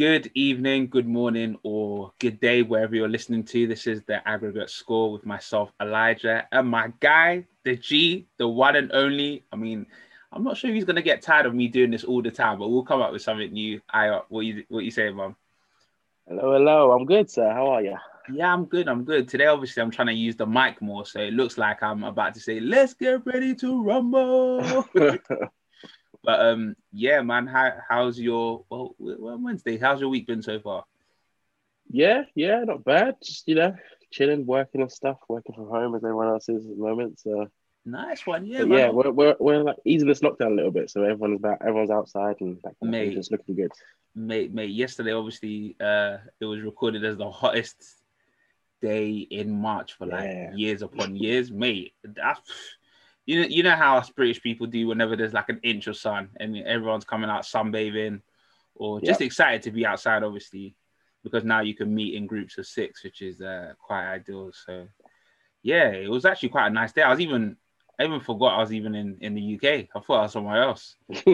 Good evening, good morning, or good day, wherever you're listening to. This is the aggregate score with myself, Elijah, and my guy, the G, the one and only. I mean, I'm not sure he's gonna get tired of me doing this all the time, but we'll come up with something new. I what you what you say, mom? Hello, hello. I'm good, sir. How are you? Yeah, I'm good. I'm good. Today, obviously, I'm trying to use the mic more, so it looks like I'm about to say, "Let's get ready to rumble." But um, yeah, man, how how's your well, Wednesday? How's your week been so far? Yeah, yeah, not bad. Just you know, chilling, working and stuff, working from home as everyone else is at the moment. So nice one, yeah, Man. yeah. We're, we're we're like easing this lockdown a little bit, so everyone's back, everyone's outside, and that kind mate, of just looking good. Mate, mate, yesterday obviously uh it was recorded as the hottest day in March for like yeah. years upon years, mate. That's you know, you know how us British people do whenever there's like an inch of sun and everyone's coming out sunbathing or just yep. excited to be outside, obviously, because now you can meet in groups of six, which is uh, quite ideal. So, yeah, it was actually quite a nice day. I was even, I even forgot I was even in, in the UK. I thought I was somewhere else.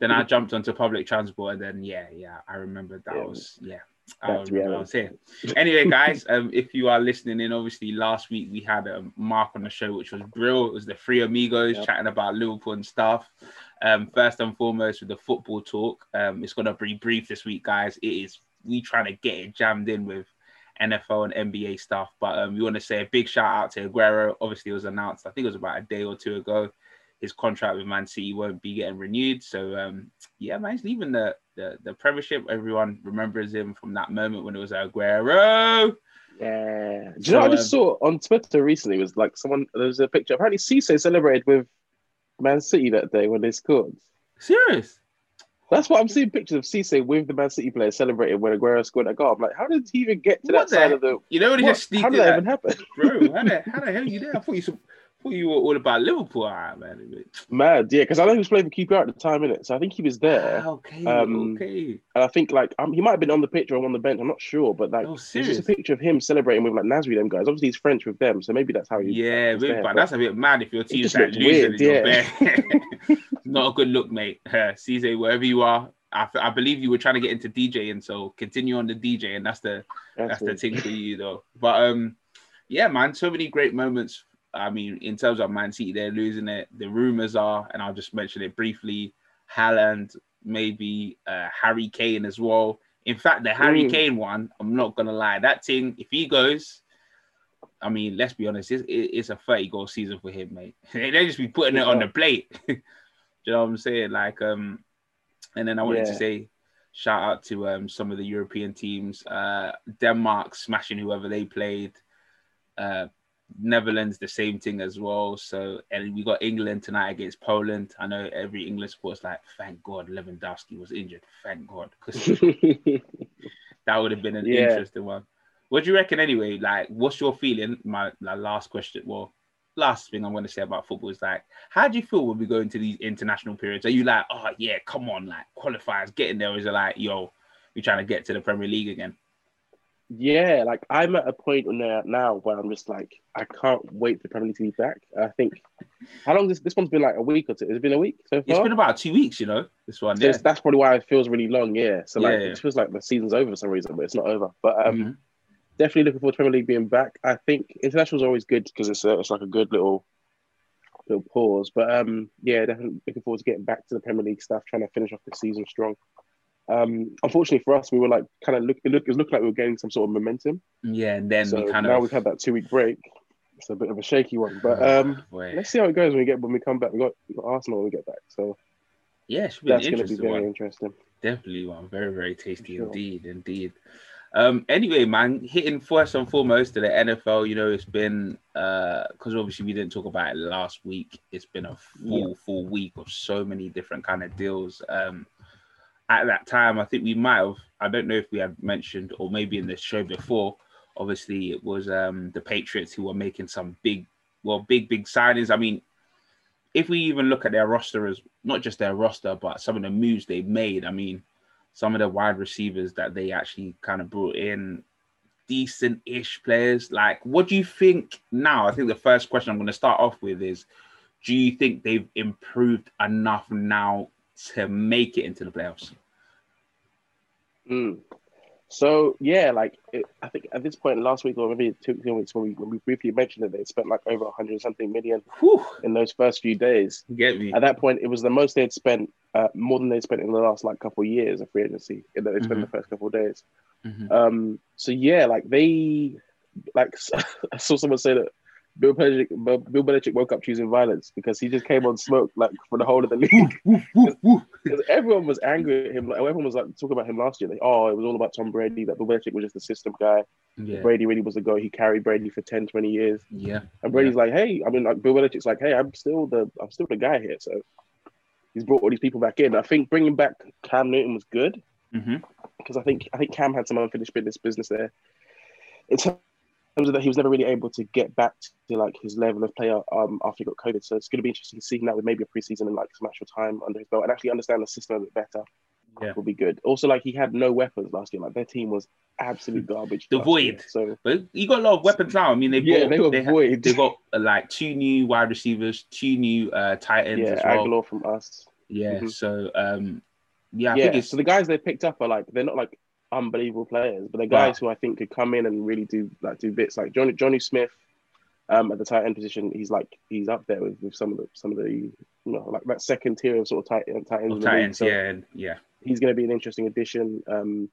then I jumped onto public transport, and then yeah, yeah, I remember that yeah. was yeah, I was here. Anyway, guys, um, if you are listening in, obviously last week we had a Mark on the show, which was brilliant. It was the three amigos yep. chatting about Liverpool and stuff. Um, first and foremost with the football talk. Um, it's gonna be brief this week, guys. It is we trying to get it jammed in with NFL and NBA stuff. But um, we want to say a big shout out to Aguero. Obviously, it was announced. I think it was about a day or two ago. His contract with Man City won't be getting renewed. So um, yeah, man, he's leaving the the the Premiership. Everyone remembers him from that moment when it was Aguero. Yeah. Do you know what I just um, saw on Twitter recently? Was like someone there was a picture. Apparently, Cisse celebrated with Man City that day when they scored. Serious? That's what I'm seeing pictures of Cisse with the Man City players celebrating when Aguero scored a goal. I'm like, how did he even get to what that side of the? You know just How did that, that even happen, bro? How the, how the hell are you there? I thought you thought you were all about Liverpool, right, man. Mad, yeah, because I know he was playing for QPR at the time, innit? So I think he was there. Ah, okay, um, okay. And I think like um, he might have been on the pitch or on the bench. I'm not sure, but like, oh, there's just a picture of him celebrating with like Nasri, them guys. Obviously, he's French with them, so maybe that's how he. Yeah, there, but that's a bit mad if your team's like losing. Weird, yeah. not a good look, mate. Uh, Cisse, wherever you are, I, I believe you were trying to get into DJing, so continue on the DJ, and that's the that's, that's the thing for you though. But um, yeah, man, so many great moments I mean, in terms of Man City, they're losing it. The rumors are, and I'll just mention it briefly: Haaland, maybe uh, Harry Kane as well. In fact, the Harry mm. Kane one, I'm not gonna lie, that thing, if he goes, I mean, let's be honest, it's, it's a 30 goal season for him, mate. they just be putting it on the plate. Do you know what I'm saying? Like, um, and then I wanted yeah. to say, shout out to um some of the European teams, uh, Denmark smashing whoever they played. Uh, Netherlands, the same thing as well. So, and we got England tonight against Poland. I know every English sports like, thank God Lewandowski was injured. Thank God, because that would have been an yeah. interesting one. What do you reckon anyway? Like, what's your feeling? My, my last question. Well, last thing I'm going to say about football is like, how do you feel when we go into these international periods? Are you like, oh yeah, come on, like qualifiers getting there? Or is it like, yo, we're trying to get to the Premier League again? Yeah, like I'm at a point now where I'm just like I can't wait for Premier League to be back. I think how long this this one's been like a week or two? Has it been a week so far? It's been about two weeks, you know. This one, so. That's probably why it feels really long. Yeah, so like yeah, yeah. it feels like the season's over for some reason, but it's not over. But um, mm-hmm. definitely looking forward to Premier League being back. I think internationals always good because it's a, it's like a good little little pause. But um, yeah, definitely looking forward to getting back to the Premier League stuff, trying to finish off the season strong. Um, unfortunately for us, we were like kind of look. It, look, it was looking like we were gaining some sort of momentum. Yeah, and then so we kind now of we've had that two week break. It's a bit of a shaky one, but um, let's see how it goes when we get when we come back. We got, we got Arsenal when we get back, so yeah, that's going to be very one. interesting. Definitely one, very very tasty sure. indeed, indeed. Um, anyway, man, hitting first and foremost to the NFL, you know, it's been because uh, obviously we didn't talk about it last week. It's been a full, yeah. full week of so many different kind of deals. Um, at that time, I think we might have, I don't know if we had mentioned or maybe in this show before, obviously it was um, the Patriots who were making some big, well, big, big signings. I mean, if we even look at their roster as not just their roster, but some of the moves they made, I mean, some of the wide receivers that they actually kind of brought in, decent ish players. Like, what do you think now? I think the first question I'm going to start off with is do you think they've improved enough now to make it into the playoffs? Mm. So yeah, like it, I think at this point last week or maybe two, two weeks when we when we briefly mentioned that they spent like over hundred something million Whew. in those first few days. Get me. At that point, it was the most they'd spent, uh, more than they'd spent in the last like couple of years of free agency. that they spent mm-hmm. the first couple of days. Mm-hmm. Um. So yeah, like they, like I saw someone say that Bill Belichick, Bill Belichick woke up choosing violence because he just came on smoke like for the whole of the league. Because everyone was angry at him. Like, everyone was like talking about him last year. Like, oh, it was all about Tom Brady. That Bill Belichick was just the system guy. Yeah. Brady really was the guy. He carried Brady for 10, 20 years. Yeah. And Brady's yeah. like, hey, I mean, like Bill Belichick's like, hey, I'm still the I'm still the guy here. So he's brought all these people back in. I think bringing back Cam Newton was good because mm-hmm. I think I think Cam had some unfinished business business there. It's terms of that he was never really able to get back to like his level of player um, after he got COVID. So it's going to be interesting to see him now with maybe a preseason and like some actual time under his belt and actually understand the system a bit better. Yeah. Will be good. Also, like he had no weapons last year. Like their team was absolute garbage. The void. Year, so, but you got a lot of weapons now. I mean, they yeah, they were they void. they got uh, like two new wide receivers, two new uh, tight ends. Yeah, as well. Agholor from us. Yeah. Mm-hmm. So um, yeah, I yeah. so the guys they picked up are like they're not like unbelievable players, but they're guys who I think could come in and really do like do bits like Johnny Jonnu Smith. Um, at the tight end position, he's like he's up there with, with some of the some of the you know like that second tier of sort of tight, tight ends. tight ends, so yeah, yeah. He's going to be an interesting addition. Um,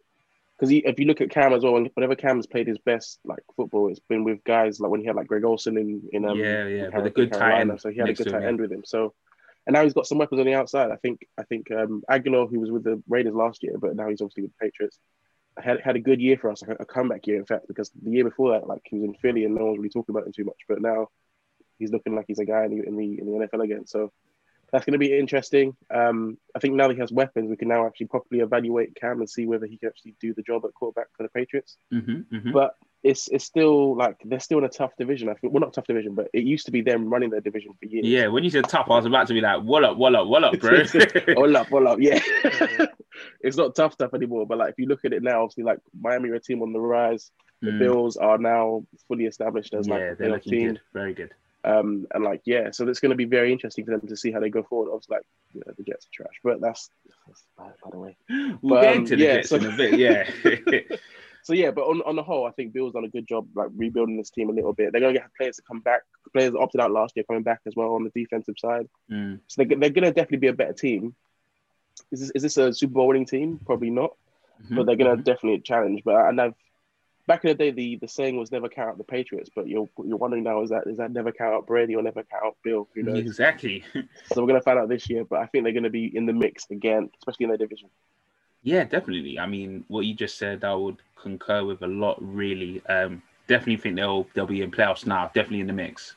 because if you look at Cam as well, whenever Cam's played his best like football, it's been with guys like when he had like Greg Olsen in in um, yeah yeah, with a good tight end. So he had a good tight end with him. So and now he's got some weapons on the outside. I think I think um, Agholor, who was with the Raiders last year, but now he's obviously with the Patriots had had a good year for us, like a, a, comeback year, in fact, because the year before that, like he was in Philly and no one was really talking about him too much. But now he's looking like he's a guy in the in the, in the NFL again. So that's going to be interesting. Um, I think now that he has weapons, we can now actually properly evaluate Cam and see whether he can actually do the job at quarterback for the Patriots. Mm-hmm, mm-hmm. But it's it's still like they're still in a tough division. I think well, not tough division, but it used to be them running their division for years. Yeah, when you said tough, I was about to be like, "What up, what up, what up, bro?" what up, what up? Yeah, it's not tough stuff anymore. But like, if you look at it now, obviously, like Miami are a team on the rise. The mm. Bills are now fully established as like yeah, they're looking team. good, very good. Um, and like yeah, so it's going to be very interesting for them to see how they go forward. Obviously, like you know, the Jets are trash, but that's, that's by, by the way. We'll but, get um, yeah, Jets so, in a bit, yeah. so yeah, but on, on the whole, I think Bill's done a good job like rebuilding this team a little bit. They're going to get players to come back. Players that opted out last year coming back as well on the defensive side. Mm. So they, they're going to definitely be a better team. Is this, is this a Super Bowl winning team? Probably not, mm-hmm. but they're going to mm-hmm. definitely challenge. But and I've back in the day, the, the saying was never count out the Patriots, but you're you're wondering now is that is that never count out Brady or never count out Bill? Who knows? Exactly. so we're gonna find out this year, but I think they're gonna be in the mix again, especially in their division. Yeah, definitely. I mean, what you just said, I would concur with a lot. Really, um, definitely think they'll they'll be in playoffs now. Definitely in the mix.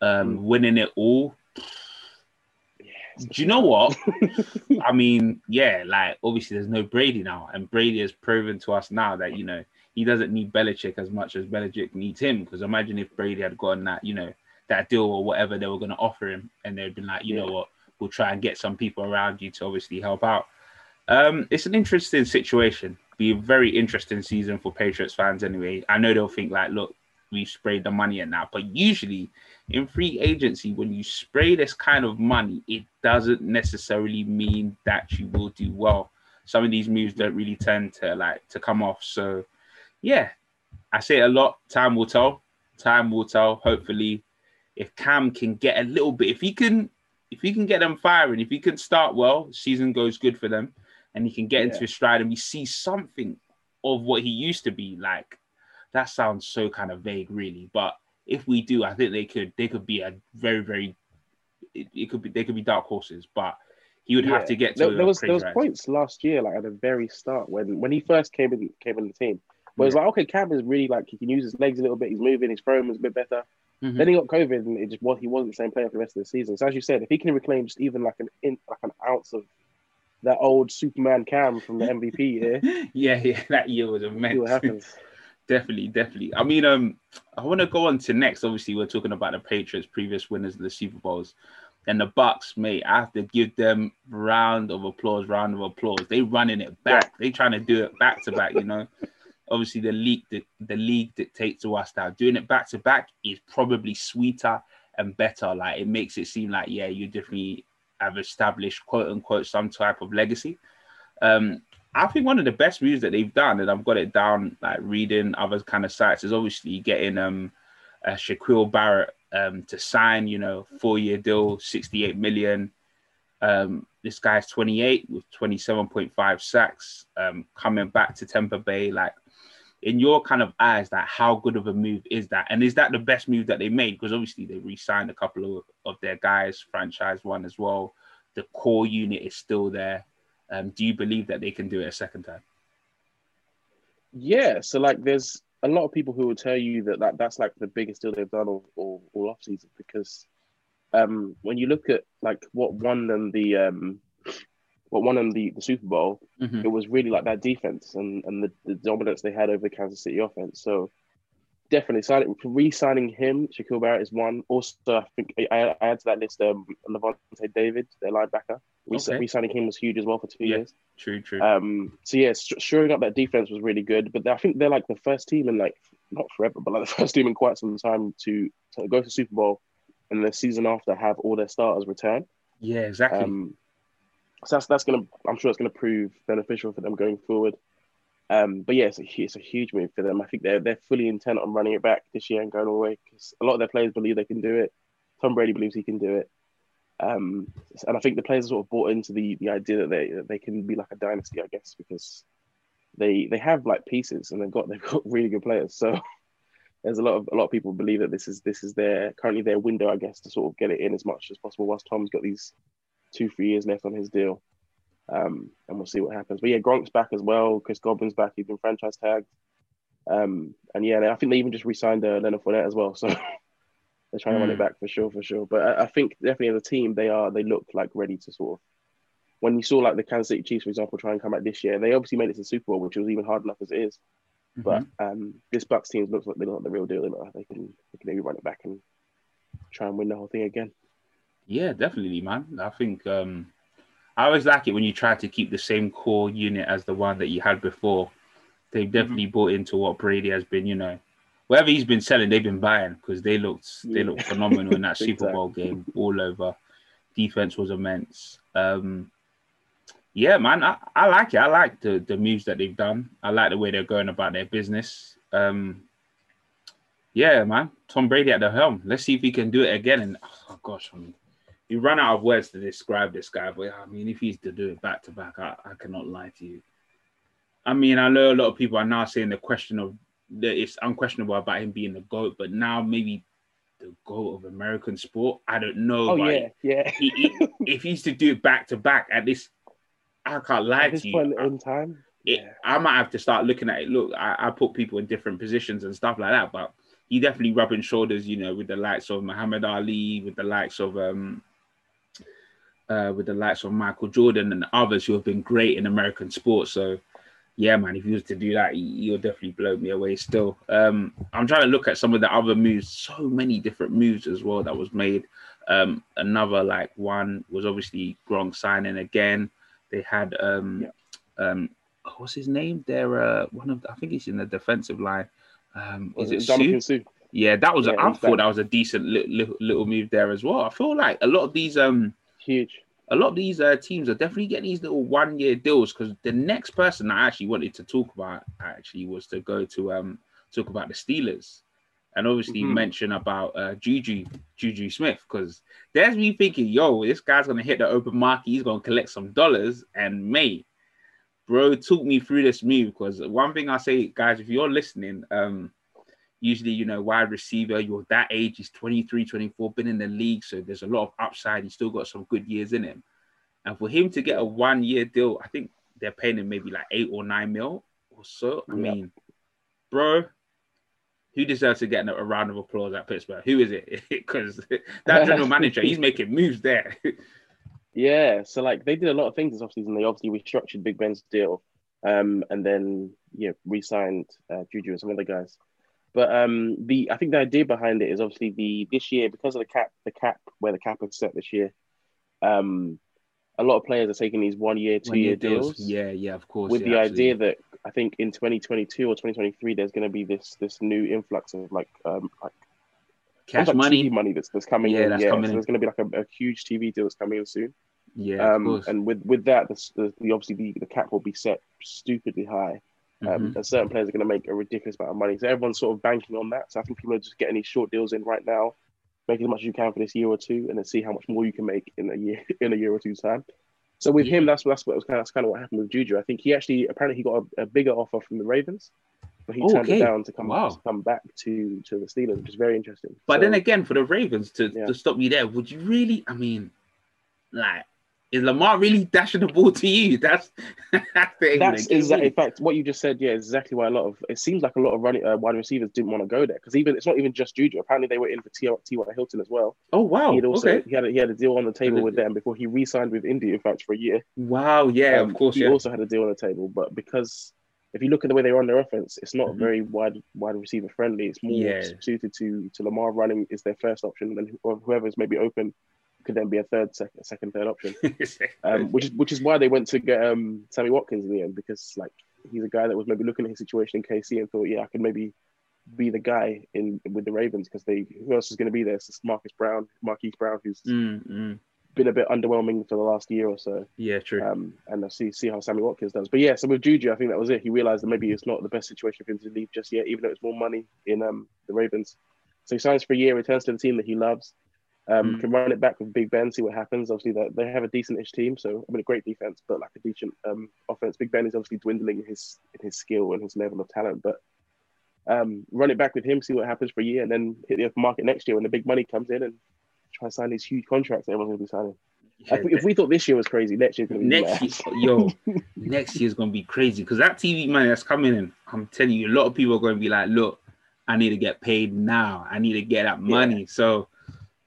Um, mm. Winning it all. Do you know what? I mean, yeah, like obviously there's no Brady now, and Brady has proven to us now that you know he doesn't need Belichick as much as Belichick needs him. Because imagine if Brady had gotten that, you know, that deal or whatever they were going to offer him, and they'd been like, you yeah. know what, we'll try and get some people around you to obviously help out. Um, it's an interesting situation. Be a very interesting season for Patriots fans anyway. I know they'll think like, look, we've sprayed the money at now, but usually in free agency, when you spray this kind of money, it doesn't necessarily mean that you will do well. Some of these moves don't really tend to like to come off. So yeah, I say a lot. Time will tell. Time will tell. Hopefully, if Cam can get a little bit, if he can, if he can get them firing, if he can start well, season goes good for them, and he can get yeah. into his stride, and we see something of what he used to be like. That sounds so kind of vague, really. But if we do, I think they could they could be a very very it, it could be they could be dark horses, but he would yeah. have to get to. There, there was there was points last year, like at the very start when when he first came in came in the team. Where it's like, okay, Cam is really like he can use his legs a little bit. He's moving. His throwing was a bit better. Mm-hmm. Then he got COVID, and it just was he wasn't the same player for the rest of the season. So as you said, if he can reclaim just even like an in, like an ounce of that old Superman Cam from the MVP year, yeah, yeah, that year was immense. See what happens. definitely, definitely. I mean, um, I want to go on to next. Obviously, we're talking about the Patriots, previous winners of the Super Bowls, and the Bucs. Mate, I have to give them round of applause, round of applause. They running it back. They trying to do it back to back. You know obviously the league the, the league dictates to us now. Doing it back to back is probably sweeter and better. Like it makes it seem like yeah, you definitely have established quote unquote some type of legacy. Um, I think one of the best moves that they've done, and I've got it down like reading other kind of sites, is obviously getting um uh, Shaquil Barrett um to sign, you know, four year deal, 68 million. Um, this guy's 28 with 27.5 sacks, um, coming back to Tampa Bay. Like, in your kind of eyes, that how good of a move is that? And is that the best move that they made? Because obviously they re-signed a couple of, of their guys, franchise one as well. The core unit is still there. Um, do you believe that they can do it a second time? Yeah. So like, there's a lot of people who will tell you that, that that's like the biggest deal they've done all, all, all off season because um, when you look at like what won them the um, what won them the, the Super Bowl, mm-hmm. it was really like that defense and, and the, the dominance they had over the Kansas City offense. So definitely signing re-signing him, Shaquil Barrett is one. Also, I think I, I add to that list um, Lavonte David, their linebacker. Okay. Re-signing him was huge as well for two yeah, years. True, true. Um, so yeah, shoring up that defense was really good. But I think they're like the first team in like not forever, but like the first team in quite some time to, to go to Super Bowl and the season after have all their starters return. Yeah, exactly. Um, so that's that's gonna I'm sure it's gonna prove beneficial for them going forward. Um, but yeah, it's a, it's a huge move for them. I think they're they're fully intent on running it back this year and going all the way because a lot of their players believe they can do it. Tom Brady believes he can do it. Um, and I think the players sort of bought into the the idea that they that they can be like a dynasty, I guess, because they they have like pieces and they've got they've got really good players. So there's a lot of a lot of people believe that this is this is their currently their window, I guess, to sort of get it in as much as possible. Whilst Tom's got these two three years left on his deal, um, and we'll see what happens. But yeah, Gronk's back as well. Chris Godwin's back. He's been franchise tagged. Um, and yeah, I think they even just re-signed uh, Leonard Fournette as well. So they're trying mm. to run it hmm. back for sure, for sure. But I, I, think definitely as a team, they are they look like ready to sort of. When you saw like the Kansas City Chiefs, for example, try and come back this year, they obviously made it to the Super Bowl, which was even hard enough as it is. But mm-hmm. um, this Bucs team looks like they're not the real deal. They, they can they can maybe run it back and try and win the whole thing again. Yeah, definitely, man. I think um, I always like it when you try to keep the same core unit as the one that you had before. They've mm-hmm. definitely mm-hmm. bought into what Brady has been. You know, whatever he's been selling, they've been buying because they looked they looked phenomenal in that Super Bowl game all over. Defense was immense. Um, yeah, man, I, I like it. I like the the moves that they've done. I like the way they're going about their business. Um, yeah, man, Tom Brady at the helm. Let's see if he can do it again. And oh gosh, I mean, you run out of words to describe this guy, but I mean, if he's to do it back to back, I, I cannot lie to you. I mean, I know a lot of people are now saying the question of that it's unquestionable about him being the GOAT, but now maybe the GOAT of American sport. I don't know. Oh, yeah, yeah. he, he, if he's to do it back to back at this I can't lie to you. in time, it, yeah. I might have to start looking at it. Look, I, I, put people in different positions and stuff like that, but he definitely rubbing shoulders, you know, with the likes of Muhammad Ali, with the likes of um, uh, with the likes of Michael Jordan and others who have been great in American sports. So, yeah, man, if he was to do that, he, will definitely blow me away. Still, um, I'm trying to look at some of the other moves. So many different moves as well that was made. Um, another like one was obviously Gronk signing again. They had um, yeah. um, what's his name? They're uh, one of the, I think he's in the defensive line. Um, is it Suh? Suh? Yeah, that was. Yeah, a, I thought that was a decent little, little move there as well. I feel like a lot of these um huge. A lot of these uh, teams are definitely getting these little one-year deals because the next person I actually wanted to talk about actually was to go to um talk about the Steelers. And obviously mm-hmm. mention about uh, Juju Juju Smith because there's me thinking, yo, this guy's gonna hit the open market, he's gonna collect some dollars, and mate, bro, took me through this move because one thing I say, guys, if you're listening, um, usually you know wide receiver, you're that age, he's 23, 24, been in the league, so there's a lot of upside. He's still got some good years in him, and for him to get a one year deal, I think they're paying him maybe like eight or nine mil or so. I mean, bro who deserves to get a round of applause at Pittsburgh? Who is it? Because that general manager, he's making moves there. yeah, so like they did a lot of things this offseason. They obviously restructured Big Ben's deal, um, and then yeah, re-signed uh, Juju and some other guys. But um, the I think the idea behind it is obviously the this year because of the cap, the cap where the cap is set this year. Um, a lot of players are taking these one year, two year deals. deals. Yeah, yeah, of course. With yeah, the absolutely. idea that I think in 2022 or 2023, there's going to be this this new influx of like um like cash like money, TV money that's that's coming yeah, in. That's yeah, coming so there's going to be like a, a, huge TV deal that's coming in soon. Yeah, um, and with with that, the, the, the obviously the, the cap will be set stupidly high. Um, mm-hmm. and certain players are going to make a ridiculous amount of money. So everyone's sort of banking on that. So I think people are just getting these short deals in right now, make as much as you can for this year or two, and then see how much more you can make in a year in a year or two time. So with yeah. him, that's that's what was kind of, that's kind of what happened with Juju. I think he actually apparently he got a, a bigger offer from the Ravens, but he oh, turned okay. it down to come wow. to come back to to the Steelers, which is very interesting. But so, then again, for the Ravens to, yeah. to stop you there, would you really? I mean, like is Lamar really dashing the ball to you? That's that's, that's exactly. In fact, what you just said, yeah, exactly why a lot of it seems like a lot of running uh, wide receivers didn't want to go there because even it's not even just Juju. Apparently, they were in for T. T. Y. Hilton as well. Oh wow! He also okay. he had a, he had a deal on the table with them before he re-signed with Indy. In fact, for a year. Wow! Yeah, um, of course. He yeah. also had a deal on the table, but because if you look at the way they run their offense, it's not mm-hmm. very wide wide receiver friendly. It's more yeah. suited to to Lamar running is their first option, and whoever's maybe open could then be a third, second, second, third option. um, which is which is why they went to get um, Sammy Watkins in the end because like he's a guy that was maybe looking at his situation in KC and thought, yeah, I could maybe be the guy in with the Ravens because they who else is going to be there? It's Marcus Brown, Marquise Brown, who's mm, been a bit underwhelming for the last year or so. Yeah, true. Um, and I see see how Sammy Watkins does. But yeah, so with Juju, I think that was it. He realized that maybe it's not the best situation for him to leave just yet, even though it's more money in um the Ravens. So he signs for a year, returns to the team that he loves. Um, mm. Can run it back with Big Ben, see what happens. Obviously, they, they have a decent-ish team, so I mean, a great defense, but like a decent um, offense. Big Ben is obviously dwindling in his in his skill and his level of talent, but um, run it back with him, see what happens for a year, and then hit the open market next year when the big money comes in and try and sign these huge contracts that everyone's going to be signing. Yeah, if we thought this year was crazy, next year's gonna be next year, yo, next year's gonna be crazy because that TV money that's coming in, I'm telling you, a lot of people are gonna be like, look, I need to get paid now. I need to get that money. Yeah. So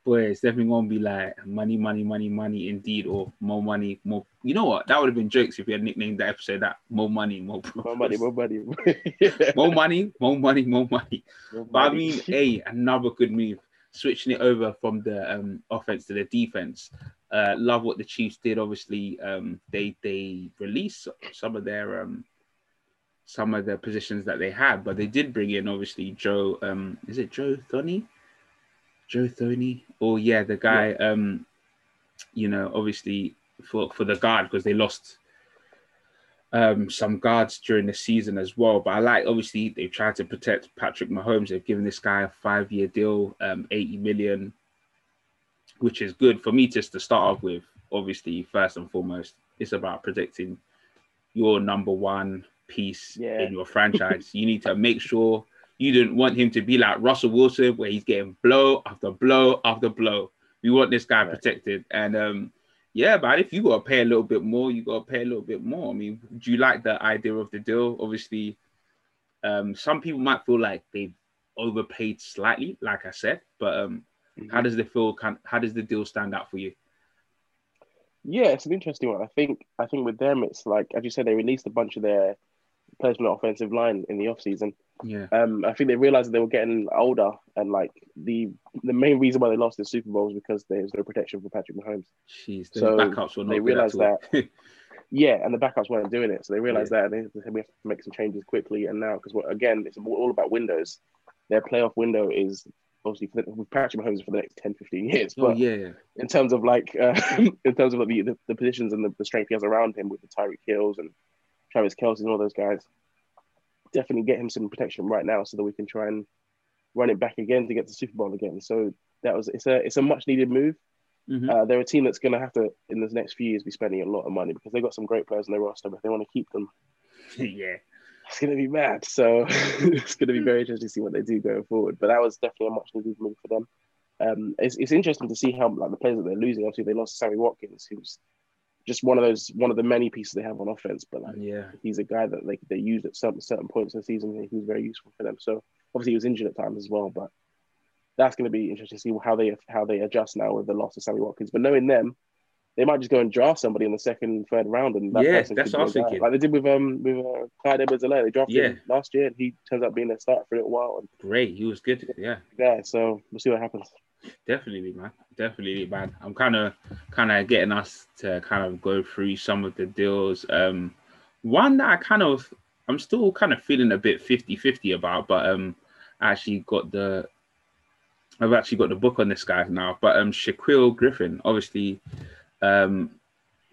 boy, it's definitely gonna be like money, money, money, money, indeed, or more money, more. You know what? That would have been jokes if we had nicknamed that episode that more money, more, more money, more money, more money, more money, more money. More but money. I mean, hey, another good move. Switching it over from the um, offense to the defense. Uh, love what the Chiefs did. Obviously, um, they they released some of their um, some of the positions that they had, but they did bring in obviously Joe. Um, is it Joe Thuney? Joe Thoney. Oh yeah, the guy. Yeah. Um, you know, obviously for for the guard because they lost um some guards during the season as well. But I like obviously they've tried to protect Patrick Mahomes. They've given this guy a five year deal, um, 80 million, which is good for me just to start off with. Obviously, first and foremost, it's about protecting your number one piece yeah. in your franchise. you need to make sure you didn't want him to be like Russell Wilson, where he's getting blow after blow after blow. We want this guy protected. And um, yeah, but if you got to pay a little bit more, you got to pay a little bit more. I mean, do you like the idea of the deal? Obviously, um, some people might feel like they've overpaid slightly, like I said. But um, mm-hmm. how does the feel? Kind? How does the deal stand out for you? Yeah, it's an interesting one. I think I think with them, it's like as you said, they released a bunch of their players from the offensive line in the off season. Yeah. Um, I think they realized they were getting older, and like the the main reason why they lost the Super Bowl was because there was no protection for Patrick Mahomes. Jeez, the so backups were not they realized that. yeah, and the backups weren't doing it, so they realized yeah. that and they said we have to make some changes quickly. And now, because again, it's all about windows. Their playoff window is obviously for the, with Patrick Mahomes for the next 10, 15 years. Oh, but oh, yeah, in terms of like, uh, in terms of the, the, the positions and the, the, strength he has around him with the Tyreek Hills and Travis Kelce and all those guys, definitely get him some protection right now so that we can try and run it back again to get the Super Bowl again. So that was it's a it's a much needed move. Mm-hmm. Uh, they're a team that's going to have to in the next few years be spending a lot of money because they've got some great players on their roster, but they want to keep them. yeah, it's going to be mad. So it's going to be very interesting to see what they do going forward. But that was definitely a much needed move for them. Um, it's, it's interesting to see how like the players that they're losing. Obviously, they lost Sammy Watkins, who's just one of those one of the many pieces they have on offense. But like, yeah, he's a guy that they they use at certain certain points in the season. He was very useful for them. So obviously he was injured at times as well. But that's going to be interesting to see how they how they adjust now with the loss of Sammy Watkins. But knowing them, they might just go and draft somebody in the second, third round, and that yeah, that's what I was thinking. Like they did with um with uh, Clyde Edwards-Helaire. They drafted yeah. him last year, and he turns out being their start for a little while. And, Great, he was good. Yeah, yeah. So we'll see what happens. Definitely, man. Definitely, man. I'm kind of, kind of getting us to kind of go through some of the deals. Um, one that I kind of, I'm still kind of feeling a bit 50-50 about, but um, I actually got the, I've actually got the book on this guy now. But um, Shaquill Griffin, obviously, um,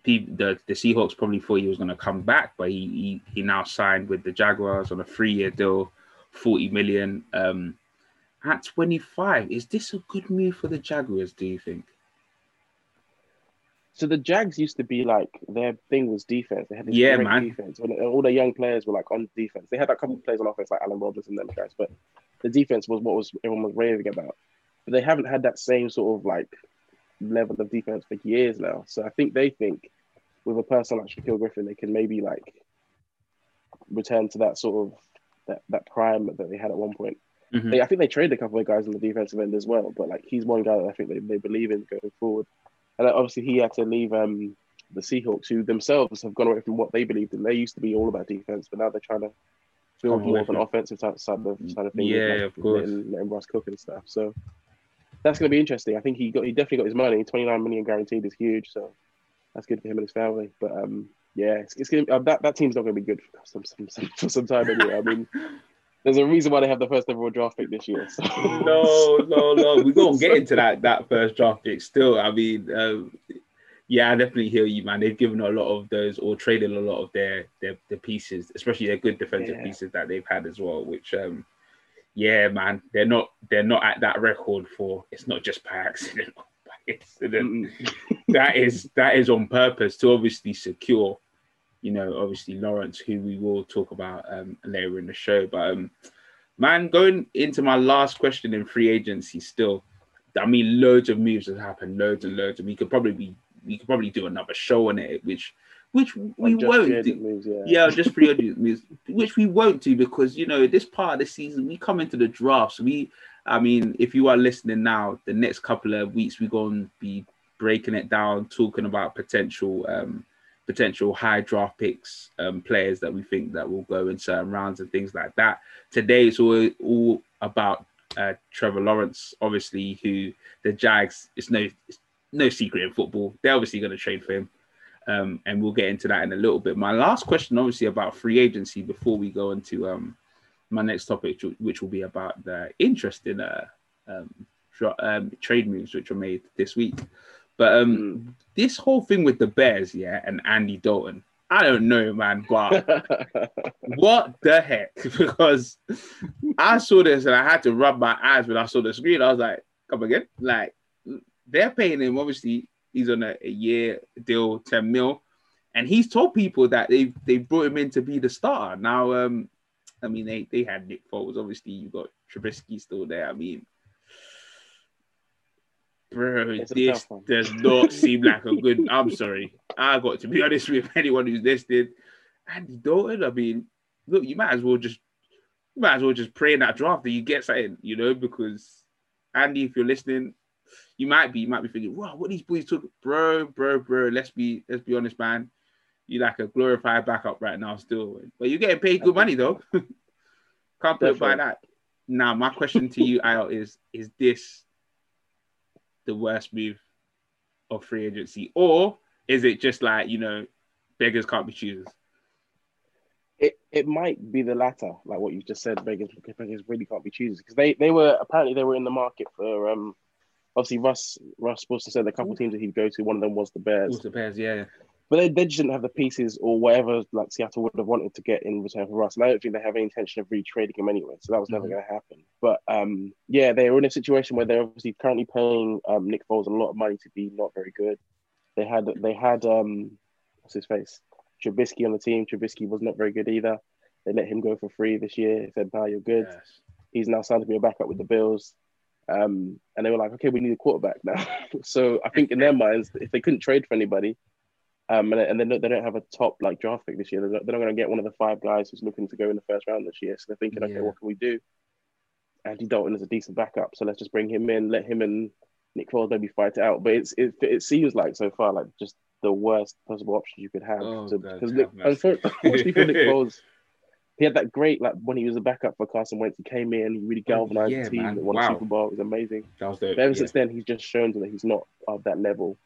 the the Seahawks probably thought he was going to come back, but he, he he now signed with the Jaguars on a three year deal, forty million. Um, at twenty five, is this a good move for the Jaguars? Do you think? So the Jags used to be like their thing was defense. They had yeah, man. defense. All their young players were like on defense, they had a couple of players on offense like Allen Robinson and them guys, but the defense was what was everyone was raving about. But they haven't had that same sort of like level of defense for years now. So I think they think with a person like Shaquill Griffin, they can maybe like return to that sort of that, that prime that they had at one point. Mm-hmm. They, I think they traded a couple of guys in the defensive end as well, but like he's one guy that I think they, they believe in going forward. And obviously he had to leave um, the Seahawks, who themselves have gone away from what they believed in. They used to be all about defense, but now they're trying to build more of an offensive side of side of things. Yeah, like, of course. Letting, letting Russ cook and stuff. So that's going to be interesting. I think he got he definitely got his money. Twenty nine million guaranteed is huge, so that's good for him and his family. But um, yeah, it's, it's gonna uh, that that team's not going to be good for some, some, some, for some time anyway. I mean. There's a reason why they have the first overall draft pick this year. So. No, no, no. We're gonna get into that that first draft pick still. I mean, um, yeah, I definitely hear you, man. They've given a lot of those or traded a lot of their their, their pieces, especially their good defensive yeah. pieces that they've had as well, which um yeah, man, they're not they're not at that record for it's not just by accident. By accident. that is that is on purpose to obviously secure, you know, obviously Lawrence, who we will talk about um, later in the show. But um, man, going into my last question in free agency, still, I mean, loads of moves have happened, loads and loads, and we could probably be we could probably do another show on it, which which we won't do. Moves, yeah. yeah, just free agent moves, which we won't do because you know this part of the season we come into the drafts. We, I mean, if you are listening now, the next couple of weeks we're going to be breaking it down, talking about potential um, potential high draft picks, um, players that we think that will go in certain rounds and things like that. Today it's all all about uh, Trevor Lawrence, obviously, who the Jags. It's no it's no secret in football. They're obviously going to trade for him. Um, and we'll get into that in a little bit. My last question, obviously, about free agency before we go into um, my next topic, which will be about the interesting uh, um, um, trade moves which were made this week. But um, mm. this whole thing with the Bears, yeah, and Andy Dalton, I don't know, man, but what the heck? Because I saw this and I had to rub my eyes when I saw the screen. I was like, come again? Like, they're paying him obviously He's on a, a year deal, 10 mil. And he's told people that they they brought him in to be the starter. Now, um, I mean, they, they had Nick Foles. Obviously, you got Trubisky still there. I mean, bro, this does not seem like a good. I'm sorry. I got to be honest with anyone who's listening. Andy Dalton, I mean, look, you might as well just you might as well just pray in that draft that you get something, you know, because Andy, if you're listening, you might be, you might be thinking, wow, what these boys took, bro, bro, bro. Let's be, let's be honest, man. You like a glorified backup right now, still, but you're getting paid good money though. Can't put it by that. Now, my question to you, Al, is: Is this the worst move of free agency, or is it just like you know, beggars can't be choosers? It it might be the latter, like what you just said. Beggars, beggars really can't be choosers because they they were apparently they were in the market for um obviously Russ Russ supposed to said a couple teams that he'd go to. One of them was the Bears. Was the Bears, yeah. But they, they just didn't have the pieces or whatever like Seattle would have wanted to get in return for Russ. And I don't think they have any intention of retrading him anyway. So that was never mm-hmm. going to happen. But um, yeah, they were in a situation where they're obviously currently paying um, Nick Foles a lot of money to be not very good. They had they had um, what's his face Trubisky on the team. Trubisky was not very good either. They let him go for free this year. They said, "No, you're good." Yes. He's now signed to be a backup with the Bills. Um, and they were like, okay, we need a quarterback now. so I think in their minds, if they couldn't trade for anybody, um, and, and they, don't, they don't have a top like draft pick this year, they're not, not going to get one of the five guys who's looking to go in the first round this year. So they're thinking, yeah. okay, what can we do? Andy Dalton is a decent backup, so let's just bring him in, let him and Nick Foles maybe fight it out. But it's it, it seems like so far like just the worst possible option you could have. Because oh, unfortunately for Nick Foles, he had that great like when he was a backup for Carson Wentz. He came in, he really galvanized oh, yeah, the team, man. won wow. a Super Bowl. It was amazing. That was dope, but ever yeah. since then, he's just shown that he's not of that level.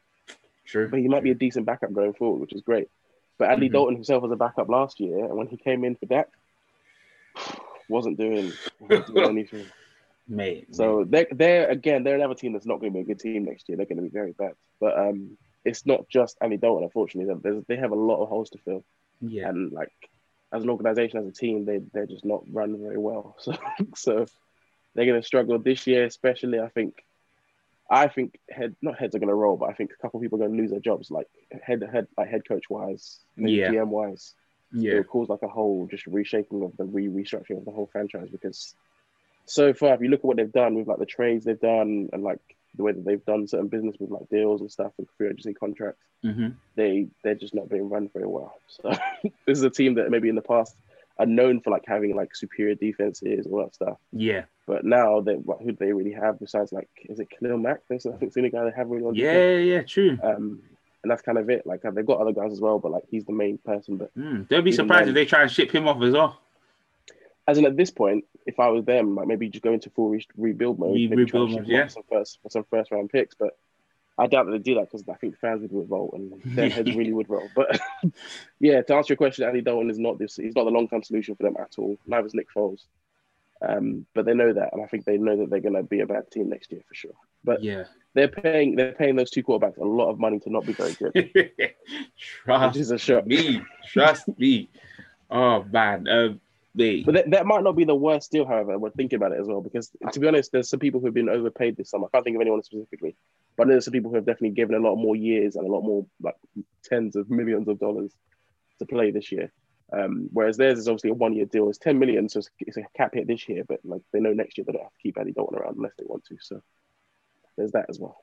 True. But he might be a decent backup going forward, which is great. But Andy mm-hmm. Dalton himself was a backup last year, and when he came in for Dak, wasn't doing, wasn't doing anything. Mate, so they're, they're again they're another team that's not going to be a good team next year. They're going to be very bad. But um, it's not just Andy Dalton. Unfortunately, There's, they have a lot of holes to fill. Yeah, and like as an organization, as a team, they they're just not run very well. So so they're going to struggle this year, especially. I think. I think head not heads are going to roll, but I think a couple of people are going to lose their jobs, like head head like head coach wise, yeah. GM wise. Yeah, it cause like a whole just reshaping of the re restructuring of the whole franchise because so far, if you look at what they've done with like the trades they've done and like the way that they've done certain business with like deals and stuff and free agency contracts, mm-hmm. they they're just not being run very well. So this is a team that maybe in the past are known for like having like superior defenses and all that stuff. Yeah. But now they what, who do they really have besides like is it Khalil Mack? I think it's the only guy they have really on. Yeah, defense. yeah, true. Um, and that's kind of it. Like they've got other guys as well, but like he's the main person. But mm, don't be surprised if they try and ship him off as well. As in, at this point, if I was them, like maybe just go into full re- rebuild mode, re- rebuild mode, yeah. Some first for some first round picks, but I doubt that they do that because I think fans would revolt and their heads really would roll. But yeah, to answer your question, Andy Dalton is not this. He's not the long term solution for them at all. Neither is Nick Foles. Um, but they know that, and I think they know that they're going to be a bad team next year for sure. But yeah, they're paying they're paying those two quarterbacks a lot of money to not be very good. Trust which is a shock. me. Trust me. Oh man. Um, they... But that, that might not be the worst deal, however. We're thinking about it as well because, to be honest, there's some people who've been overpaid this summer. I can't think of anyone specifically, but there's some people who have definitely given a lot more years and a lot more like tens of millions of dollars to play this year. Um, whereas theirs is obviously a one-year deal. It's ten million, so it's, it's, a cap hit this year. But like they know next year they don't have to keep Andy Dalton around unless they want to. So there's that as well.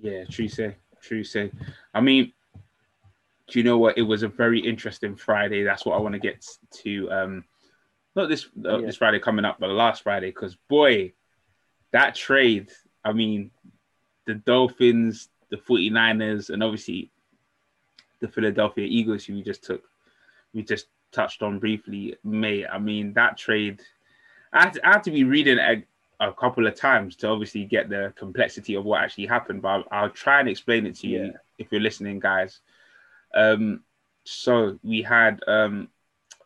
Yeah, true say, true say. I mean, do you know what? It was a very interesting Friday. That's what I want to get to. Um, not this uh, yeah. this Friday coming up, but last Friday, because boy, that trade. I mean, the Dolphins, the 49ers, and obviously the Philadelphia Eagles, who we just took, we just touched on briefly, mate. I mean, that trade. I had to, I had to be reading a, a, couple of times to obviously get the complexity of what actually happened, but I'll, I'll try and explain it to you yeah. if you're listening, guys. Um, so we had um,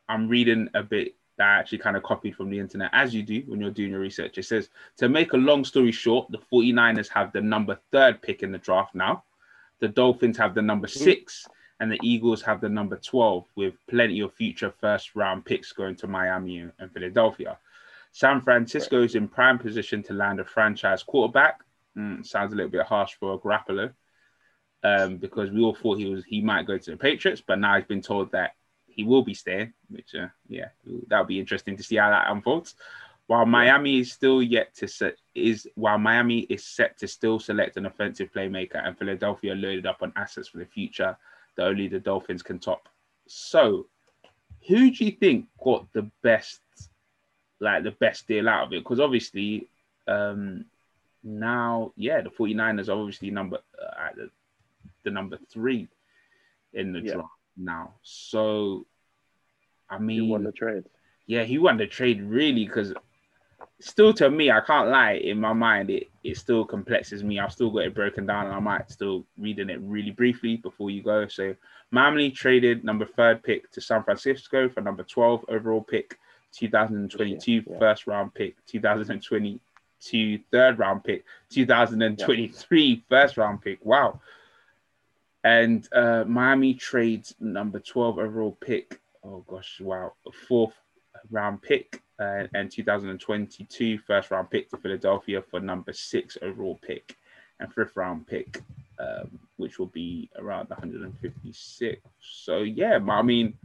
I'm reading a bit that I actually kind of copied from the internet, as you do when you're doing your research. It says, to make a long story short, the 49ers have the number third pick in the draft now. The Dolphins have the number mm-hmm. six, and the Eagles have the number 12, with plenty of future first round picks going to Miami and Philadelphia. San Francisco is in prime position to land a franchise quarterback. Mm, sounds a little bit harsh for Garoppolo, um, because we all thought he was he might go to the Patriots, but now he's been told that he will be staying, which uh, yeah, that'll be interesting to see how that unfolds. While Miami is still yet to set is while Miami is set to still select an offensive playmaker and Philadelphia loaded up on assets for the future that only the Dolphins can top. So, who do you think got the best, like the best deal out of it? Because obviously, um, now, yeah, the 49ers are obviously number uh, the, the number three in the yeah. draft now. So, I mean, he won the trade. Yeah, he won the trade really because still to me, I can't lie. In my mind, it it still complexes me. I've still got it broken down, and I might still reading it really briefly before you go. So, Miami traded number third pick to San Francisco for number twelve overall pick, 2022 yeah, yeah. first round pick, 2022 third round pick, 2023 yeah. first round pick. Wow. And uh, Miami trades number 12 overall pick. Oh gosh, wow. Fourth round pick uh, and 2022 first round pick to Philadelphia for number six overall pick and fifth round pick, um, which will be around 156. So yeah, I mean,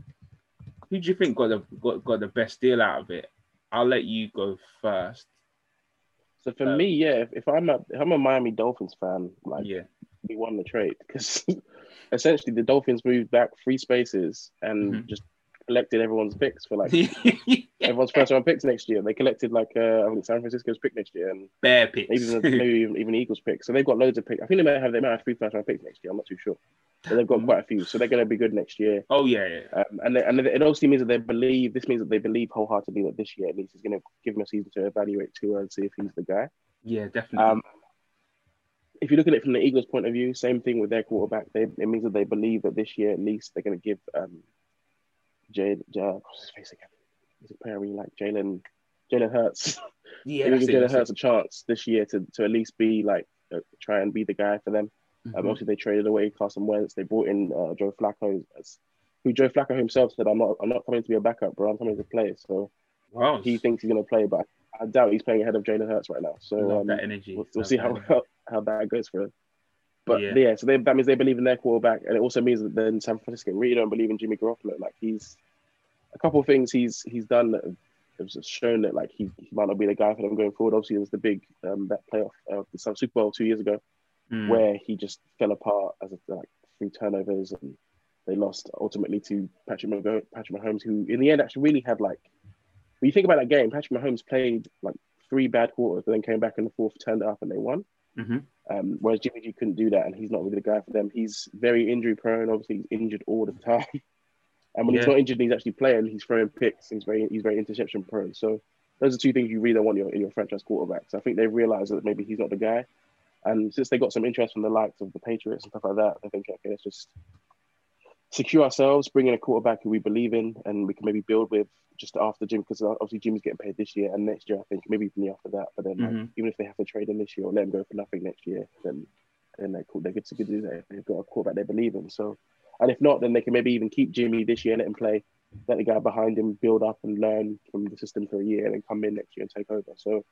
who do you think got the got, got the best deal out of it? I'll let you go first. So for um, me, yeah, if, if, I'm a if I'm a Miami Dolphins fan, like yeah, we won the trade because essentially the Dolphins moved back three spaces and mm-hmm. just collected everyone's picks for like everyone's first round picks next year. They collected like uh, I think San Francisco's pick next year and bare picks, maybe, maybe even, even Eagles picks. So they've got loads of picks. I think they might have they might have three first round picks next year. I'm not too sure, but they've got quite a few. So they're going to be good next year. Oh yeah, yeah. Um, and they, and it also means that they believe this means that they believe wholeheartedly that this year at least is going to give him a season to evaluate Tua and see if he's the guy. Yeah, definitely. Um, if you look at it from the Eagles' point of view, same thing with their quarterback. They, it means that they believe that this year at least they're going to give um, Jay what's his face again? Is it really like Jalen Jalen Hurts? Yeah, give Jalen Hurts a chance this year to, to at least be like uh, try and be the guy for them. Um, mm-hmm. Um, obviously, they traded away Carson Wentz. They brought in uh, Joe Flacco, as, who Joe Flacco himself said, "I'm not, I'm not coming to be a backup, bro. I'm coming to play." So wow. he thinks he's going to play, but I doubt he's playing ahead of Jalen Hurts right now. So um, that energy. We'll, we'll see how, how, how that goes for him. But yeah, yeah so they, that means they believe in their quarterback, and it also means that then San Francisco really don't believe in Jimmy Garoppolo. Like he's a couple of things he's he's done that have shown that like he, he might not be the guy for them going forward. Obviously, there was the big um, that playoff uh, the Super Bowl two years ago, mm. where he just fell apart as a, like three turnovers and they lost ultimately to Patrick Mahomes, Patrick Mahomes, who in the end actually really had like when you think about that game, Patrick Mahomes played like three bad quarters, but then came back in the fourth, turned it up, and they won. Mm-hmm. Um, whereas Jimmy G couldn't do that, and he's not really the guy for them. He's very injury prone. Obviously, he's injured all the time. and when yeah. he's not injured, he's actually playing. He's throwing picks. He's very he's very interception prone. So those are two things you really want in your, in your franchise quarterbacks. I think they've realized that maybe he's not the guy. And since they got some interest from the likes of the Patriots and stuff like that, they think okay, let's just secure ourselves, bring in a quarterback who we believe in, and we can maybe build with just after Jim, because obviously Jim's getting paid this year and next year, I think maybe even the after that. But then, mm-hmm. like, even if they have to trade him this year or let him go for nothing next year, then then they're cool. They're good to do that. They've got a quarterback they believe in. So, and if not, then they can maybe even keep Jimmy this year, let him play, let the guy behind him build up and learn from the system for a year, and then come in next year and take over. So,